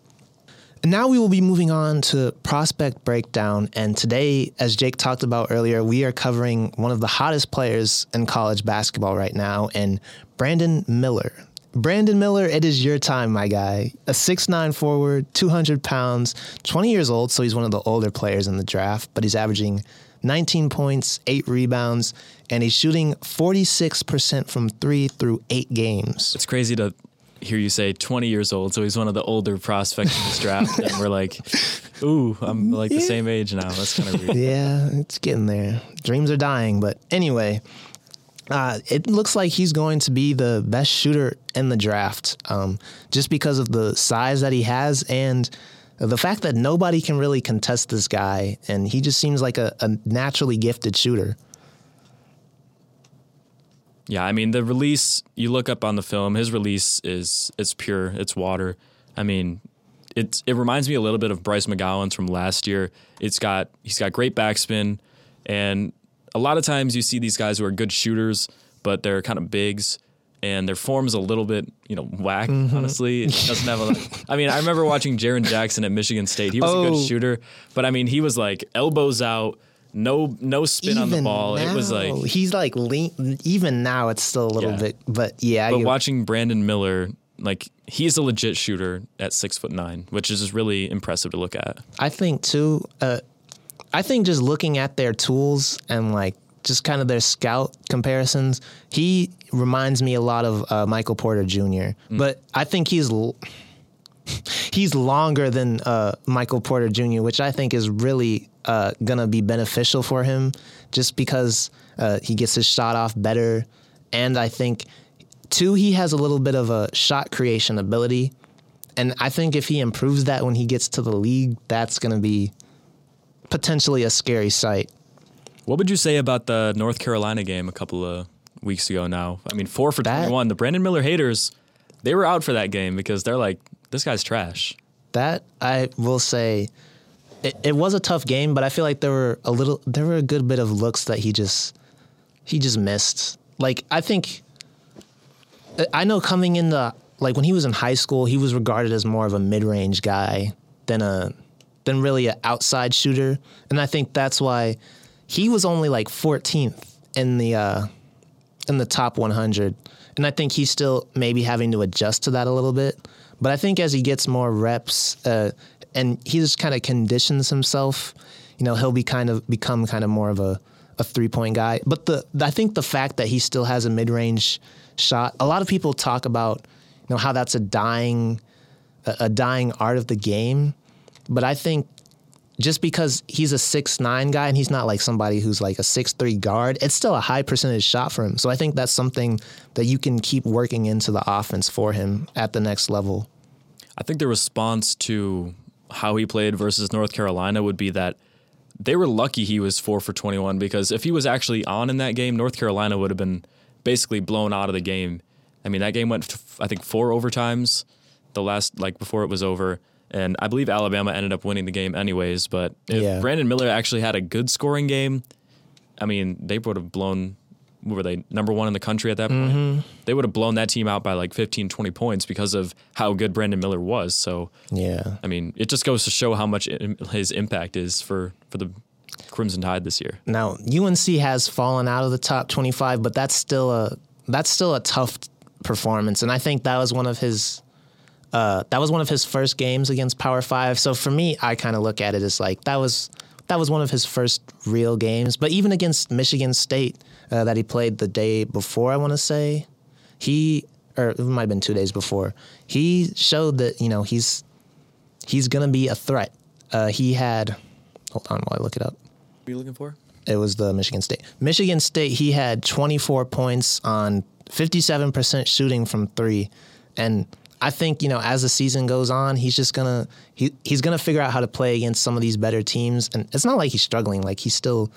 And now we will be moving on to prospect breakdown. And today, as Jake talked about earlier, we are covering one of the hottest players in college basketball right now, and Brandon Miller. Brandon Miller, it is your time, my guy. A 6'9 forward, 200 pounds, 20 years old, so he's one of the older players in the draft, but he's averaging 19 points, 8 rebounds, and he's shooting 46% from three through eight games. It's crazy to hear you say 20 years old, so he's one of the older prospects in this draft, and we're like, ooh, I'm like the same age now. That's kind of weird. Yeah, it's getting there. Dreams are dying, but anyway, uh, it looks like he's going to be the best shooter in the draft, um, just because of the size that he has and the fact that nobody can really contest this guy, and he just seems like a, a naturally gifted shooter. Yeah, I mean the release. You look up on the film. His release is it's pure. It's water. I mean, it's it reminds me a little bit of Bryce McGowens from last year. It's got he's got great backspin, and a lot of times you see these guys who are good shooters, but they're kind of bigs. And their form's a little bit, you know, whack. Honestly, it doesn't have a. I mean, I remember watching Jaren Jackson at Michigan State. He was a Oh. good shooter, but I mean, he was like elbows out, no no spin on the ball. it was like he's like lean, even now it's still a little Yeah. bit, but yeah, But watching Brandon Miller, like he's a legit shooter at six foot nine, which is just really impressive to look at. I think too. Uh, I think just looking at their tools and like just kind of their scout comparisons, he reminds me a lot of uh, Michael Porter Jr. But I think he's l- he's longer than uh, Michael Porter Jr., which I think is really uh, gonna be beneficial for him, just because uh, he gets his shot off better, and I think two he has a little bit of a shot creation ability. And I think if he improves that when he gets to the league, that's to be potentially a scary sight. What would you say about the North Carolina game a couple of weeks ago? Now, I mean, four for That- twenty one. The Brandon Miller haters, they were out for that game because they're like, this guy's trash. That I will say, it, it was a tough game, but I feel like there were a little, there were a good bit of looks that he just, he just missed. Like I think, I know coming in the like when he was in high school, he was regarded as more of a mid-range guy than a, than really an outside shooter, and I think that's why he was only like 14th in the uh, in the top 100. And I think he's still maybe having to adjust to that a little bit. But I think as he gets more reps uh, and he just kind of conditions himself, you know, he'll be kind of become kind of more of a, a three point guy. But the I think the fact that he still has a mid range shot, a lot of people talk about, you know, how that's a dying a, a dying art of the game. But I think just because he's a six nine guy and he's not like somebody who's like a six three guard, it's still a high percentage shot for him. So I think that's something that you can keep working into the offense for him at the next level. I think the response to how he played versus North Carolina would be that they were lucky he was four for 21 because if he was actually on in that game, North Carolina would have been basically blown out of the game. I mean, that game went, I think, four overtimes the last, like before it was over. And I believe Alabama ended up winning the game anyways. But if Yeah. Brandon Miller actually had a good scoring game, I mean, they would have blown, were they, number one in the country at that point? Mm-hmm. They would have blown that team out by like 15, 20 points because of how good Brandon Miller was. So, Yeah. I mean, it just goes to show how much his impact is for, for the Crimson Tide this year. Now UNC has fallen out of the top twenty five, but that's still a that's still a tough performance. And I think that was one of his uh, that was one of his first games against Power Five. So for me, I kind of look at it as like that was that was one of his first real games. But even against Michigan State, uh, that he played the day before, I want to say, he or it might have been two days before. He showed that you know he's he's gonna be a threat. Uh, he had hold on while I look it up. What are you looking for? It was the Michigan State. Michigan State, he had 24 points on 57% shooting from three. And I think, you know, as the season goes on, he's just gonna he, he's gonna figure out how to play against some of these better teams. And it's not like he's struggling, like he's still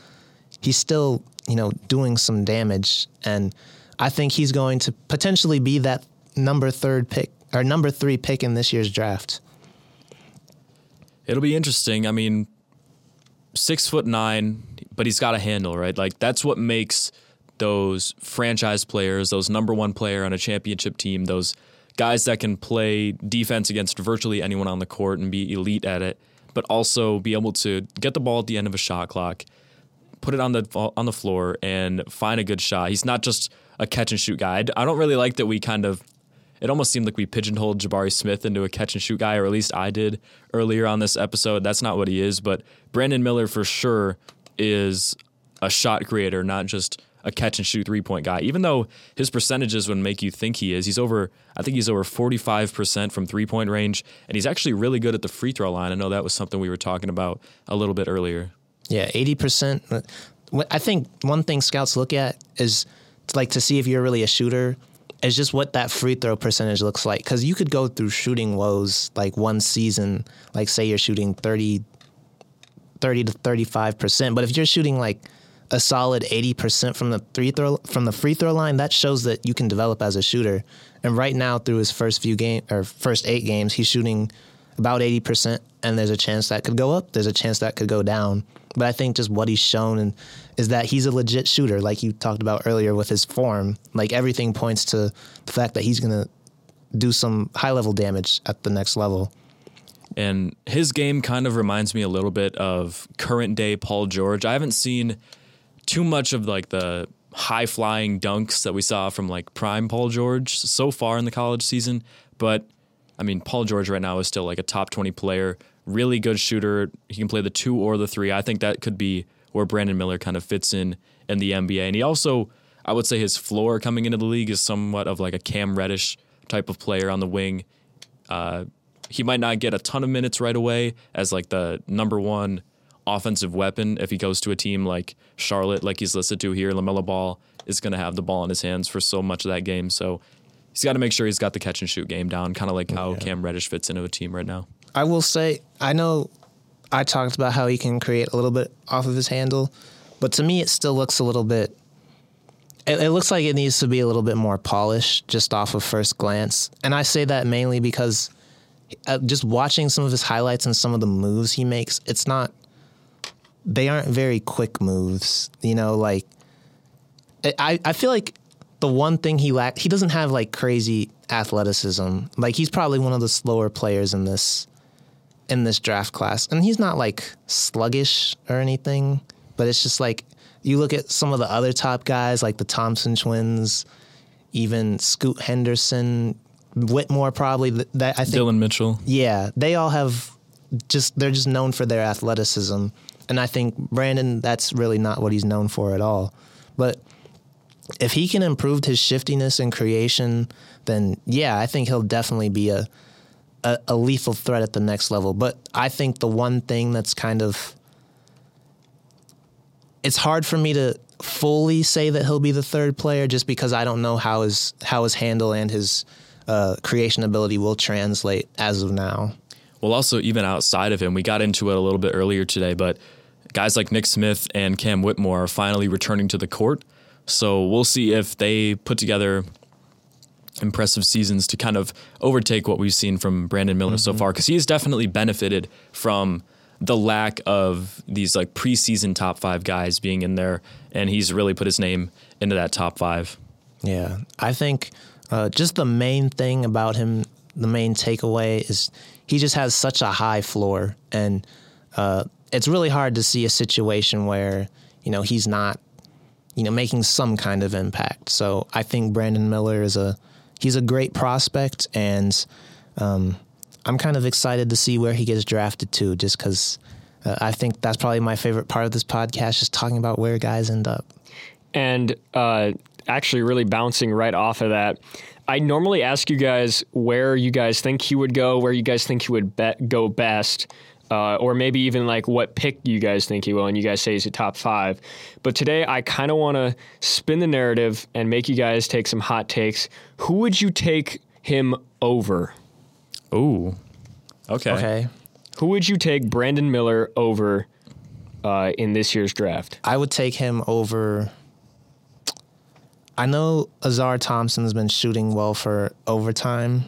he's still, you know, doing some damage. And I think he's going to potentially be that number third pick or number three pick in this year's draft. It'll be interesting. I mean, six foot nine, but he's got a handle, right? Like that's what makes those franchise players, those number one player on a championship team, those guys that can play defense against virtually anyone on the court and be elite at it, but also be able to get the ball at the end of a shot clock, put it on the on the floor, and find a good shot. He's not just a catch and shoot guy. I don't really like that we kind of. It almost seemed like we pigeonholed Jabari Smith into a catch and shoot guy, or at least I did earlier on this episode. That's not what he is, but Brandon Miller for sure is a shot creator, not just a catch and shoot three point guy. Even though his percentages would make you think he is, he's over. I think he's over forty five percent from three point range, and he's actually really good at the free throw line. I know that was something we were talking about a little bit earlier. Yeah, eighty percent. I think one thing scouts look at is like to see if you're really a shooter. Is just what that free throw percentage looks like because you could go through shooting woes like one season, like say you're shooting 30, 30 to thirty five percent, but if you're shooting like a solid 80% from the free throw from the free throw line, that shows that you can develop as a shooter. And right now through his first few game or first 8 games, he's shooting about 80% and there's a chance that could go up, there's a chance that could go down. But I think just what he's shown and is that he's a legit shooter like you talked about earlier with his form. Like everything points to the fact that he's going to do some high level damage at the next level. And his game kind of reminds me a little bit of current day Paul George. I haven't seen too much of like the high flying dunks that we saw from like prime Paul George so far in the college season. But I mean, Paul George right now is still like a top 20 player, really good shooter. He can play the two or the three. I think that could be where Brandon Miller kind of fits in in the NBA. And he also, I would say his floor coming into the league is somewhat of like a Cam Reddish type of player on the wing. Uh, he might not get a ton of minutes right away as like the number one offensive weapon if he goes to a team like Charlotte, like he's listed to here. LaMelo Ball is going to have the ball in his hands for so much of that game. So he's got to make sure he's got the catch and shoot game down, kind of like how yeah. Cam Reddish fits into a team right now. I will say, I know I talked about how he can create a little bit off of his handle, but to me, it still looks a little bit. It, it looks like it needs to be a little bit more polished just off of first glance. And I say that mainly because uh, just watching some of his highlights and some of the moves he makes, it's not they aren't very quick moves. You know, like I, I feel like the one thing he lack he doesn't have like crazy athleticism. Like he's probably one of the slower players in this in this draft class. And he's not like sluggish or anything, but it's just like you look at some of the other top guys like the Thompson twins, even Scoot Henderson, Whitmore probably that I think Dillon Mitchell. Yeah, they all have just they're just known for their athleticism and I think Brandon, that's really not what he's known for at all. But if he can improve his shiftiness and creation, then yeah, I think he'll definitely be a, a, a lethal threat at the next level. But I think the one thing that's kind of it's hard for me to fully say that he'll be the third player just because I don't know how his how his handle and his uh, creation ability will translate as of now. Well, also even outside of him, we got into it a little bit earlier today, but guys like Nick Smith and Cam Whitmore are finally returning to the court. So we'll see if they put together impressive seasons to kind of overtake what we've seen from Brandon Miller mm-hmm. so far, because he has definitely benefited from the lack of these like preseason top five guys being in there, and he's really put his name into that top five. Yeah, I think uh, just the main thing about him, the main takeaway is he just has such a high floor, and uh, it's really hard to see a situation where you know he's not you know making some kind of impact. So I think Brandon Miller is a he's a great prospect, and um, I'm kind of excited to see where he gets drafted to, just because uh, I think that's probably my favorite part of this podcast, just talking about where guys end up. And uh, actually, really bouncing right off of that. I normally ask you guys where you guys think he would go, where you guys think he would be- go best, uh, or maybe even like what pick you guys think he will, and you guys say he's a top five. But today, I kind of want to spin the narrative and make you guys take some hot takes. Who would you take him over? Ooh, okay. Okay. Who would you take Brandon Miller over uh, in this year's draft? I would take him over. I know Ausar Thompson's been shooting well for overtime,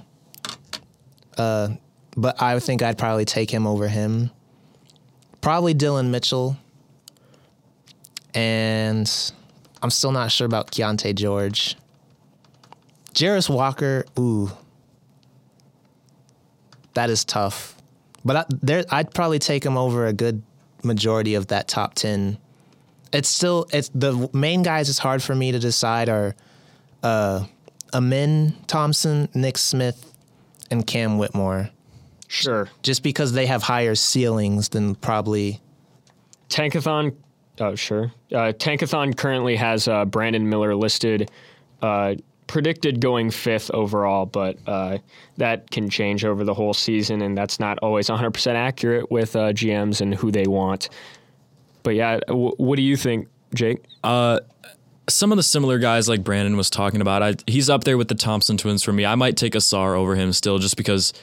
uh, but I think I'd probably take him over him. Probably Dillon Mitchell, and I'm still not sure about Keyonte George. Jarace Walker, ooh, that is tough. But I, there, I'd probably take him over a good majority of that top ten. It's still it's the main guys. It's hard for me to decide are uh, Amen Thompson, Nick Smith, and Cam Whitmore. Sure. Just because they have higher ceilings than probably Tankathon. Oh, sure. Uh, Tankathon currently has uh, Brandon Miller listed, uh, predicted going fifth overall, but uh, that can change over the whole season, and that's not always 100% accurate with uh, GMs and who they want. But yeah, w- what do you think, Jake? some of the similar guys like Branden was talking about, I, he's up there with the Thompson twins for me. I might take Ausar over him still, just because,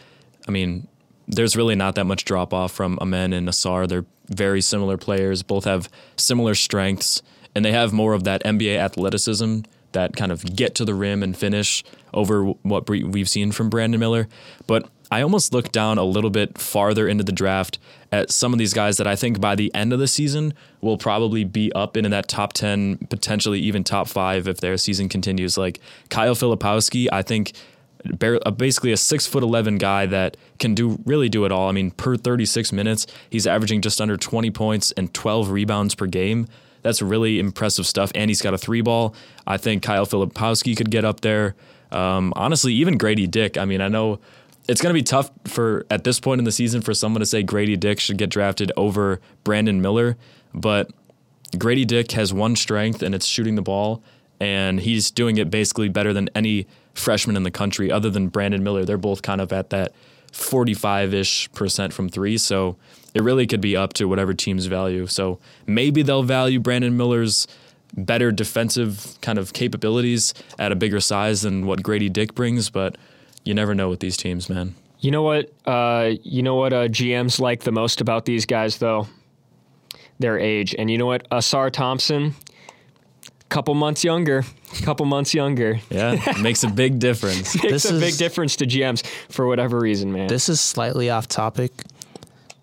I mean, there's really not that much drop off from Amen and Ausar. They're very similar players. Both have similar strengths, and they have more of that NBA athleticism that kind of get to the rim and finish over what we- we've seen from Brandon Miller. But I almost look down a little bit farther into the draft at some of these guys that I think by the end of the season will probably be up into that top 10, potentially even top five if their season continues. Like Kyle Filipowski, I think basically a six foot 11 guy that can do really do it all. I mean, per 36 minutes, he's averaging just under 20 points and 12 rebounds per game. That's really impressive stuff. And he's got a three ball. I think Kyle Filipowski could get up there. Um, honestly, even Grady Dick. I mean, I know it's going to be tough for at this point in the season for someone to say Grady Dick should get drafted over Brandon Miller, but Grady Dick has one strength and it's shooting the ball, and he's doing it basically better than any freshman in the country other than Brandon Miller. They're both kind of at that 45 ish percent from three. So it really could be up to whatever team's value. So maybe they'll value Brandon Miller's better defensive kind of capabilities at a bigger size than what Grady Dick brings, but you never know with these teams, man. You know what? Uh, you know what uh, GMs like the most about these guys, though? Their age. And you know what? Ausar Thompson, couple months younger, couple months younger. Yeah, it makes a big difference. Makes This a big difference to GMs for whatever reason, man. This is slightly off topic,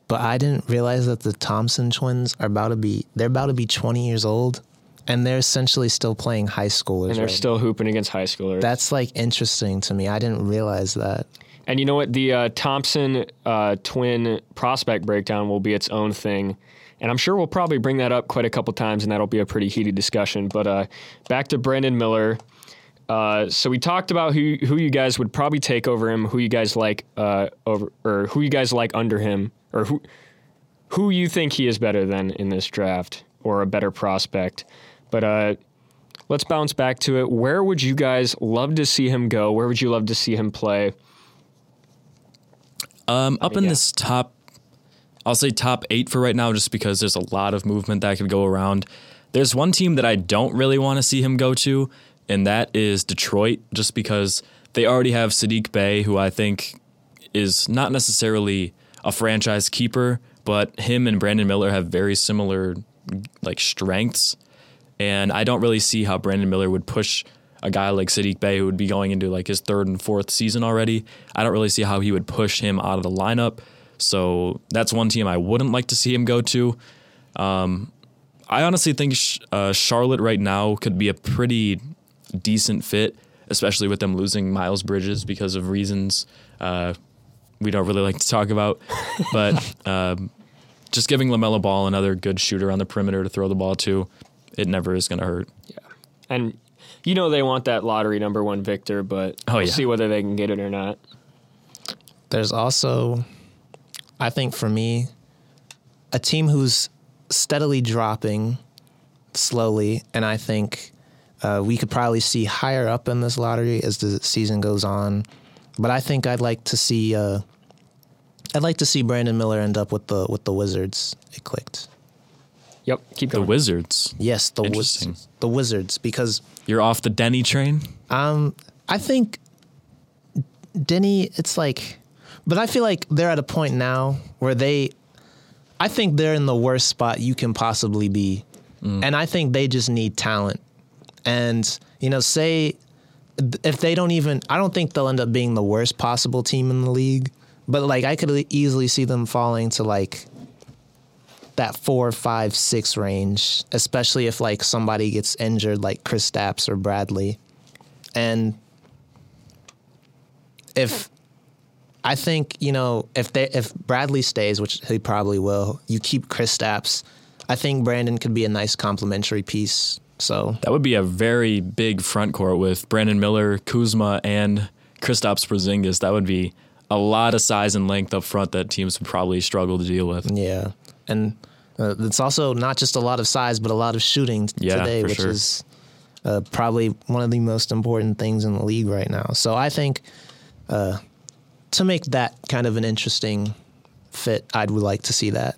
but I didn't realize that the Thompson twins are about to be they're about to be 20 years old and they're essentially still playing high schoolers. and they're right? still hooping against high schoolers. That's like interesting to me. I didn't realize that. And you know what? The uh, Thompson uh, twin prospect breakdown will be its own thing. And I'm sure we'll probably bring that up quite a couple times, and that'll be a pretty heated discussion. But uh, back to Brandon Miller. Uh, so we talked about who who you guys would probably take over him, who you guys like uh, over, or who you guys like under him, or who who you think he is better than in this draft, or a better prospect. But uh, let's bounce back to it. Where would you guys love to see him go? Where would you love to see him play? Um, up in Yeah. this top, I'll say top eight for right now, just because there's a lot of movement that could go around. There's one team that I don't really want to see him go to, and that is Detroit, just because they already have Sadiq Bey, who I think is not necessarily a franchise keeper, but him and Brandon Miller have very similar like strengths. And I don't really see how Brandon Miller would push a guy like Sadiq Bey, who would be going into like his third and fourth season already. I don't really see how he would push him out of the lineup. So that's one team I wouldn't like to see him go to. Um, I honestly think sh- uh, Charlotte right now could be a pretty decent fit, especially with them losing Miles Bridges because of reasons uh, we don't really like to talk about. But um, just giving LaMelo Ball another good shooter on the perimeter to throw the ball to, it never is going to hurt. Yeah, and you know they want that lottery number one victor, but Oh, we'll yeah. see whether they can get it or not. There's also, I think for me, a team who's steadily dropping slowly, and I think uh, we could probably see higher up in this lottery as the season goes on. But I think I'd like to see, uh, I'd like to see Brandon Miller end up with the with the Wizards. It clicked. Yep, keep The. Wizards. Yes, the Wizards. The Wizards, because You're off the Deni train? Um, I think Deni, it's like, but I feel like they're at a point now where they, I think they're in the worst spot you can possibly be. Mm. And I think they just need talent. And, you know, say if they don't even, I don't think they'll end up being the worst possible team in the league. But, like, I could easily see them falling to, like, that four, five, six range, especially if, like, somebody gets injured, like Kristaps or Bradley. And if I think you know if they if Bradley stays, which he probably will, you keep Kristaps. I think Brandon could be a nice complementary piece. So That would be a very big front court with Brandon Miller, Kuzma, and Kristaps Porzingis. That would be a lot of size and length up front that teams would probably struggle to deal with. yeah, and uh, it's also not just a lot of size, but a lot of shooting t- Yeah, today, which sure. is uh, probably one of the most important things in the league right now. So I think uh, to make that kind of an interesting fit, I'd would like to see that.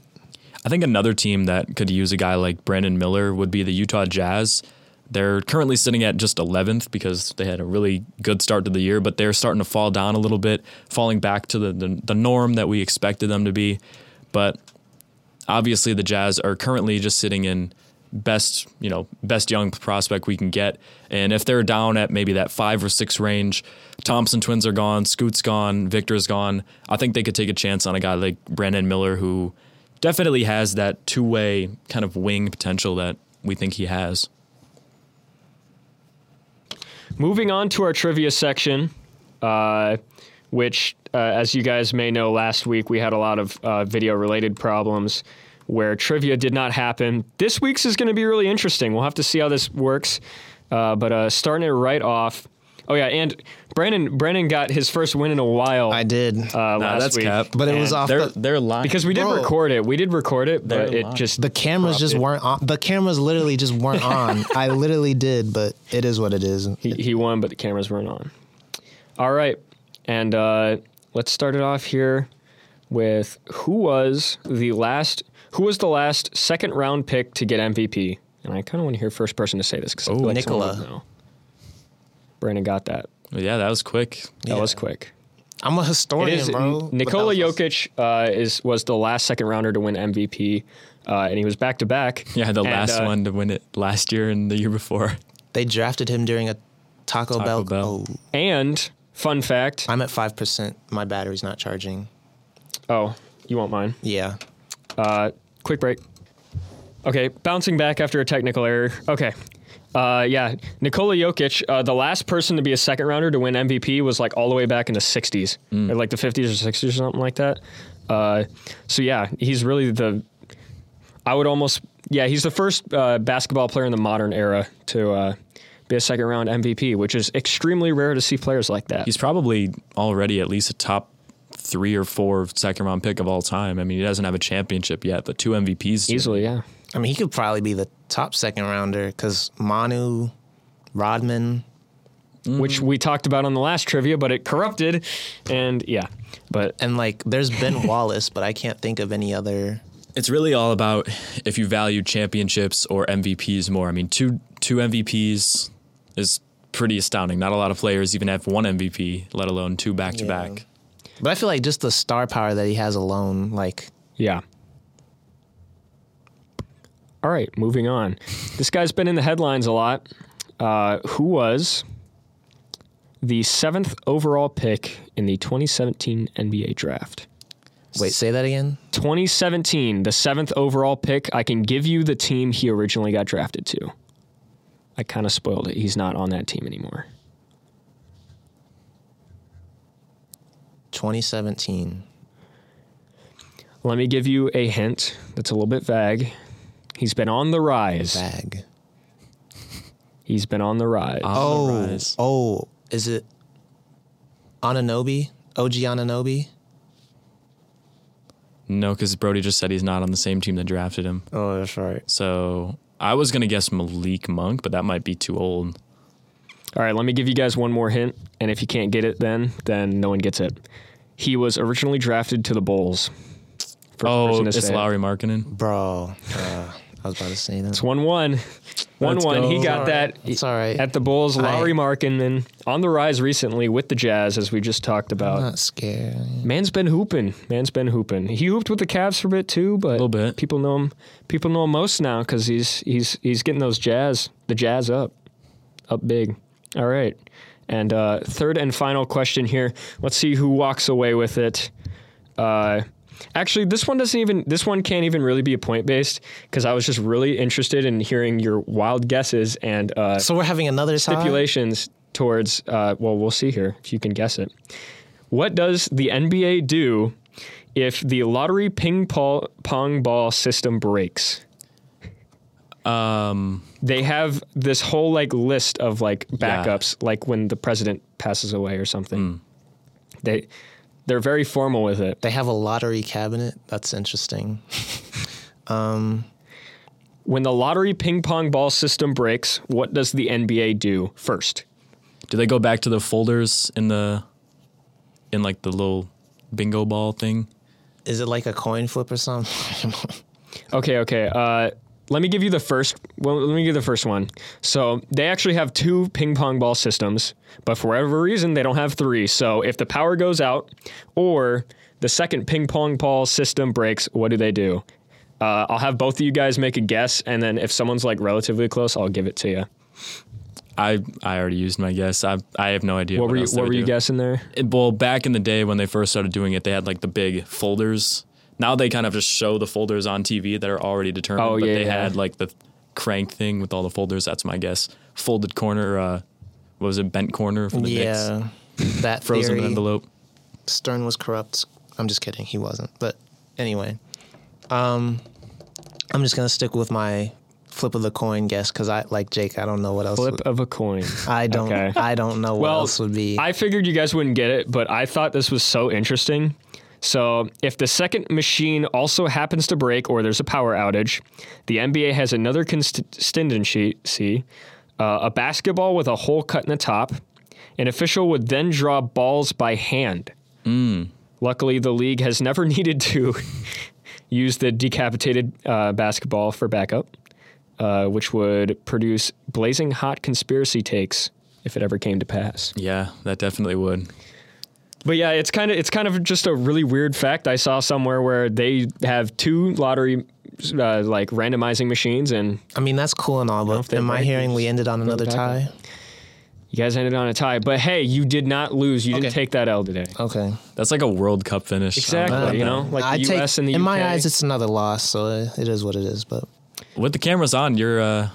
I think another team that could use a guy like Brandon Miller would be the Utah Jazz. They're currently sitting at just 11th because they had a really good start to the year, but they're starting to fall down a little bit, falling back to the, the, the norm that we expected them to be. But obviously, the Jazz are currently just sitting in best, you know, best young prospect we can get. And if they're down at maybe that five or six range, Thompson twins are gone, Scoot's gone, Victor's gone. I think they could take a chance on a guy like Brandon Miller who definitely has that two way kind of wing potential that we think he has. Moving on to our trivia section, uh, which, uh, as you guys may know, last week we had a lot of uh, video related problems where trivia did not happen. This week's is going to be really interesting. We'll have to see how this works. Uh, but uh, starting it right off. Oh yeah, and Branden Branden got his first win in a while. I did, uh, last that's week, cap. but it was off They're the, they're lying because we did Bro. record it. We did record it, but They're it lying. just the cameras just corrupted. weren't on. The cameras literally just weren't on. I literally did, but it is what it is. He, he won, but the cameras weren't on. All right. And uh, let's start it off here with who was the last who was the last second round pick to get MVP? And I kind of want to hear first person to say this because Oh, like someone Nikola. know. Branden got that. Yeah, that was quick. That was quick. I'm a historian, is bro. Nikola But that was- Jokic uh, is was the last second rounder to win MVP, uh, and he was back to back. Yeah, the And, last uh, one to win it last year and the year before. They drafted him during a Taco, Taco Bell. Bell. Oh, And fun fact. I'm at five percent. My battery's not charging. Oh, you want mine? Yeah. Uh, quick break. Okay, bouncing back after a technical error. Okay. Uh, yeah, Nikola Jokic, uh, the last person to be a second rounder to win MVP was like all the way back in the 60s, or like the 50s or 60s or something like that. Uh, so yeah, he's really the. I would almost yeah, he's the first uh, basketball player in the modern era to uh, be a second round MVP, which is extremely rare to see players like that. He's probably already at least a top three or four second round pick of all time. I mean, he doesn't have a championship yet, but two MVPs. Easily, yeah. I mean, he could probably be the top second rounder because Manu, Rodman. Which we talked about on the last trivia, but it corrupted, and yeah, but And like, there's Ben Wallace, but I can't think of any other. It's really all about if you value championships or MVPs more. I mean, two two MVPs is pretty astounding. Not a lot of players even have one MVP, let alone two back to back. But I feel like just the star power that he has alone, like, Yeah. All right, moving on. This guy's been in the headlines a lot. Uh, who was the seventh overall pick in the 2017 NBA draft? wait, say that again. 2017, the seventh overall pick. I can give you the team he originally got drafted to. I kind of spoiled it. He's not on that team anymore. 2017. Let me give you a hint that's a little bit vague. He's been on the rise. Bag. He's been on the rise. On the Oh, rise. oh, is it Anunoby? OG Anunoby? No, because Brody just said he's not on the same team that drafted him. Oh, that's right. So I was gonna guess Malik Monk, but that might be too old. All right, let me give you guys one more hint, and if you can't get it, then then no one gets it. He was originally drafted to the Bulls. First Oh, person to it's say it. Lauri Markkanen. Bro, uh, I was about to say that. It's one one. One Let's one. He go. got that It's all right. at the Bulls. I- Lauri Markkanen on the rise recently with the Jazz, as we just talked I'm about. not scared. Man's been hooping. Man's been hooping. He hooped with the Cavs for a bit too, but Little bit. People know him. People know him most now because he's he's he's getting those Jazz, the Jazz up, up big. All right. And uh, third and final question here. Let's see who walks away with it. Uh, actually, this one doesn't even. This one can't even really be a point based because I was just really interested in hearing your wild guesses and uh, So we're having another stipulations towards. Uh, well, we'll see here if you can guess it. What does the NBA do if the lottery ping pong, pong ball system breaks? Um, They have this whole like list of like Yeah. backups, like when the president passes away or something. They they're very formal with it. They have a lottery cabinet. That's interesting. um, When the lottery ping pong ball system breaks, what does the NBA do first? do they go back to the folders in the in like the little bingo ball thing? Is it like a coin flip or something? Okay, okay. Uh, let me give you the first. Well, let me give you the first one. So they actually have two ping pong ball systems, but for whatever reason they don't have three. So if the power goes out, or the second ping pong ball system breaks, what do they do? Uh, I'll have both of you guys make a guess, and then if someone's like relatively close, I'll give it to you. I I already used my guess. I I have no idea. What, were you What were you guessing there? It- well, back in the day when they first started doing it, they had like the big folders. Now they kind of just show the folders on TV that are already determined. Oh, but yeah, they yeah. had like the crank thing with all the folders. That's my guess. Folded corner. Uh, what was it? Bent corner for the Knicks. yeah. That Frozen theory, envelope. Stern was corrupt. I'm just kidding. He wasn't. But anyway, um, I'm just gonna stick with my flip of the coin guess because I like Jake. I don't know what else. Flip would- of a coin. I don't. Okay. I don't know what Well, else would be. I figured you guys wouldn't get it, but I thought this was so interesting. So, if the second machine also happens to break or there's a power outage, the NBA has another contingency. See, uh, a basketball with a hole cut in the top. An official would then draw balls by hand. Luckily, the league has never needed to use the decapitated uh, basketball for backup, uh, which would produce blazing hot conspiracy takes if it ever came to pass. Yeah, that definitely would. But yeah, it's kind of it's kind of just a really weird fact I saw somewhere where they have two lottery uh, like randomizing machines, and I mean, that's cool and all, but in my hearing we ended on another it back tie? you guys ended on a tie. But hey, you did not lose. You didn't take that L today. Okay. That's like a World Cup finish. Exactly. You know, like I the take, U.S. and the in UK. my eyes, it's another loss, so it is what it is. But With the cameras on, you're uh,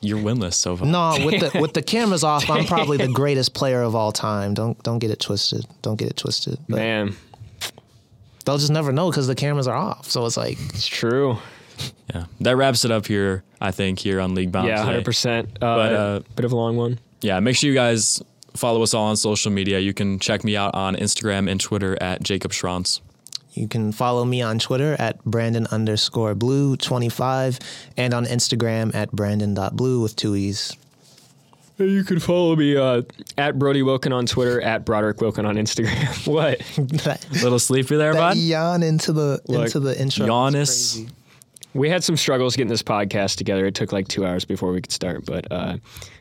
you're winless so far. no, with the with the cameras off, I'm probably the greatest player of all time. Don't don't get it twisted. Don't get it twisted. But man, they'll just never know because the cameras are off. So it's like it's true. Yeah, that wraps it up here. I think here on League Bound. yeah, hundred percent. But, Uh, uh, bit of a long one. Yeah, make sure you guys follow us all on social media. You can check me out on Instagram and Twitter at Jacob Schranz. You can follow me on Twitter at Branden underscore blue 25 and on Instagram at Branden.blue with two E's. You can follow me uh, at Brody Wilkin on Twitter, at Broderick Wilkin on Instagram. what? that, Little sleepy there, that bud. yawn into the Look, into the intro. is Giannis. We had some struggles getting this podcast together. It took like two hours before we could start, but uh,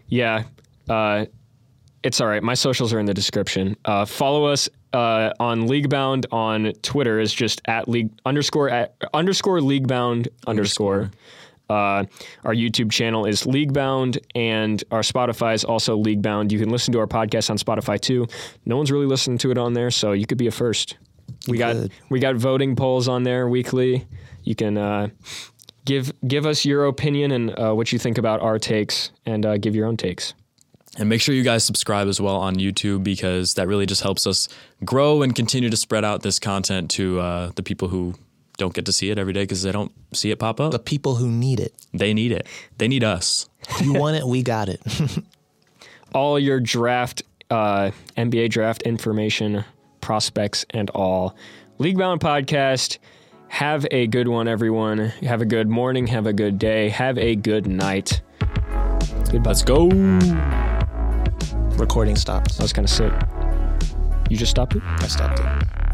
yeah, uh, it's all right. My socials are in the description. Uh, follow us uh, on Leaguebound on Twitter is just at league underscore at underscore Leaguebound underscore. Uh, our YouTube channel is Leaguebound, and our Spotify is also Leaguebound. You can listen to our podcast on Spotify too. No one's really listening to it on there, so you could be a first. We got we got voting polls on there weekly. You can uh, give give us your opinion and uh, what you think about our takes, and uh, give your own takes. And make sure you guys subscribe as well on YouTube because that really just helps us grow and continue to spread out this content to uh, the people who don't get to see it every day because they don't see it pop up. The people who need it. they need it. They need us. You want it, we got it. all your draft, uh, NBA draft information, prospects, and all. League Bound podcast. Have a good one, everyone. Have a good morning. Have a good day. Have a good night. Goodbye. Let's go. Recording stops. I was kind of sick. You just stopped it? I stopped it.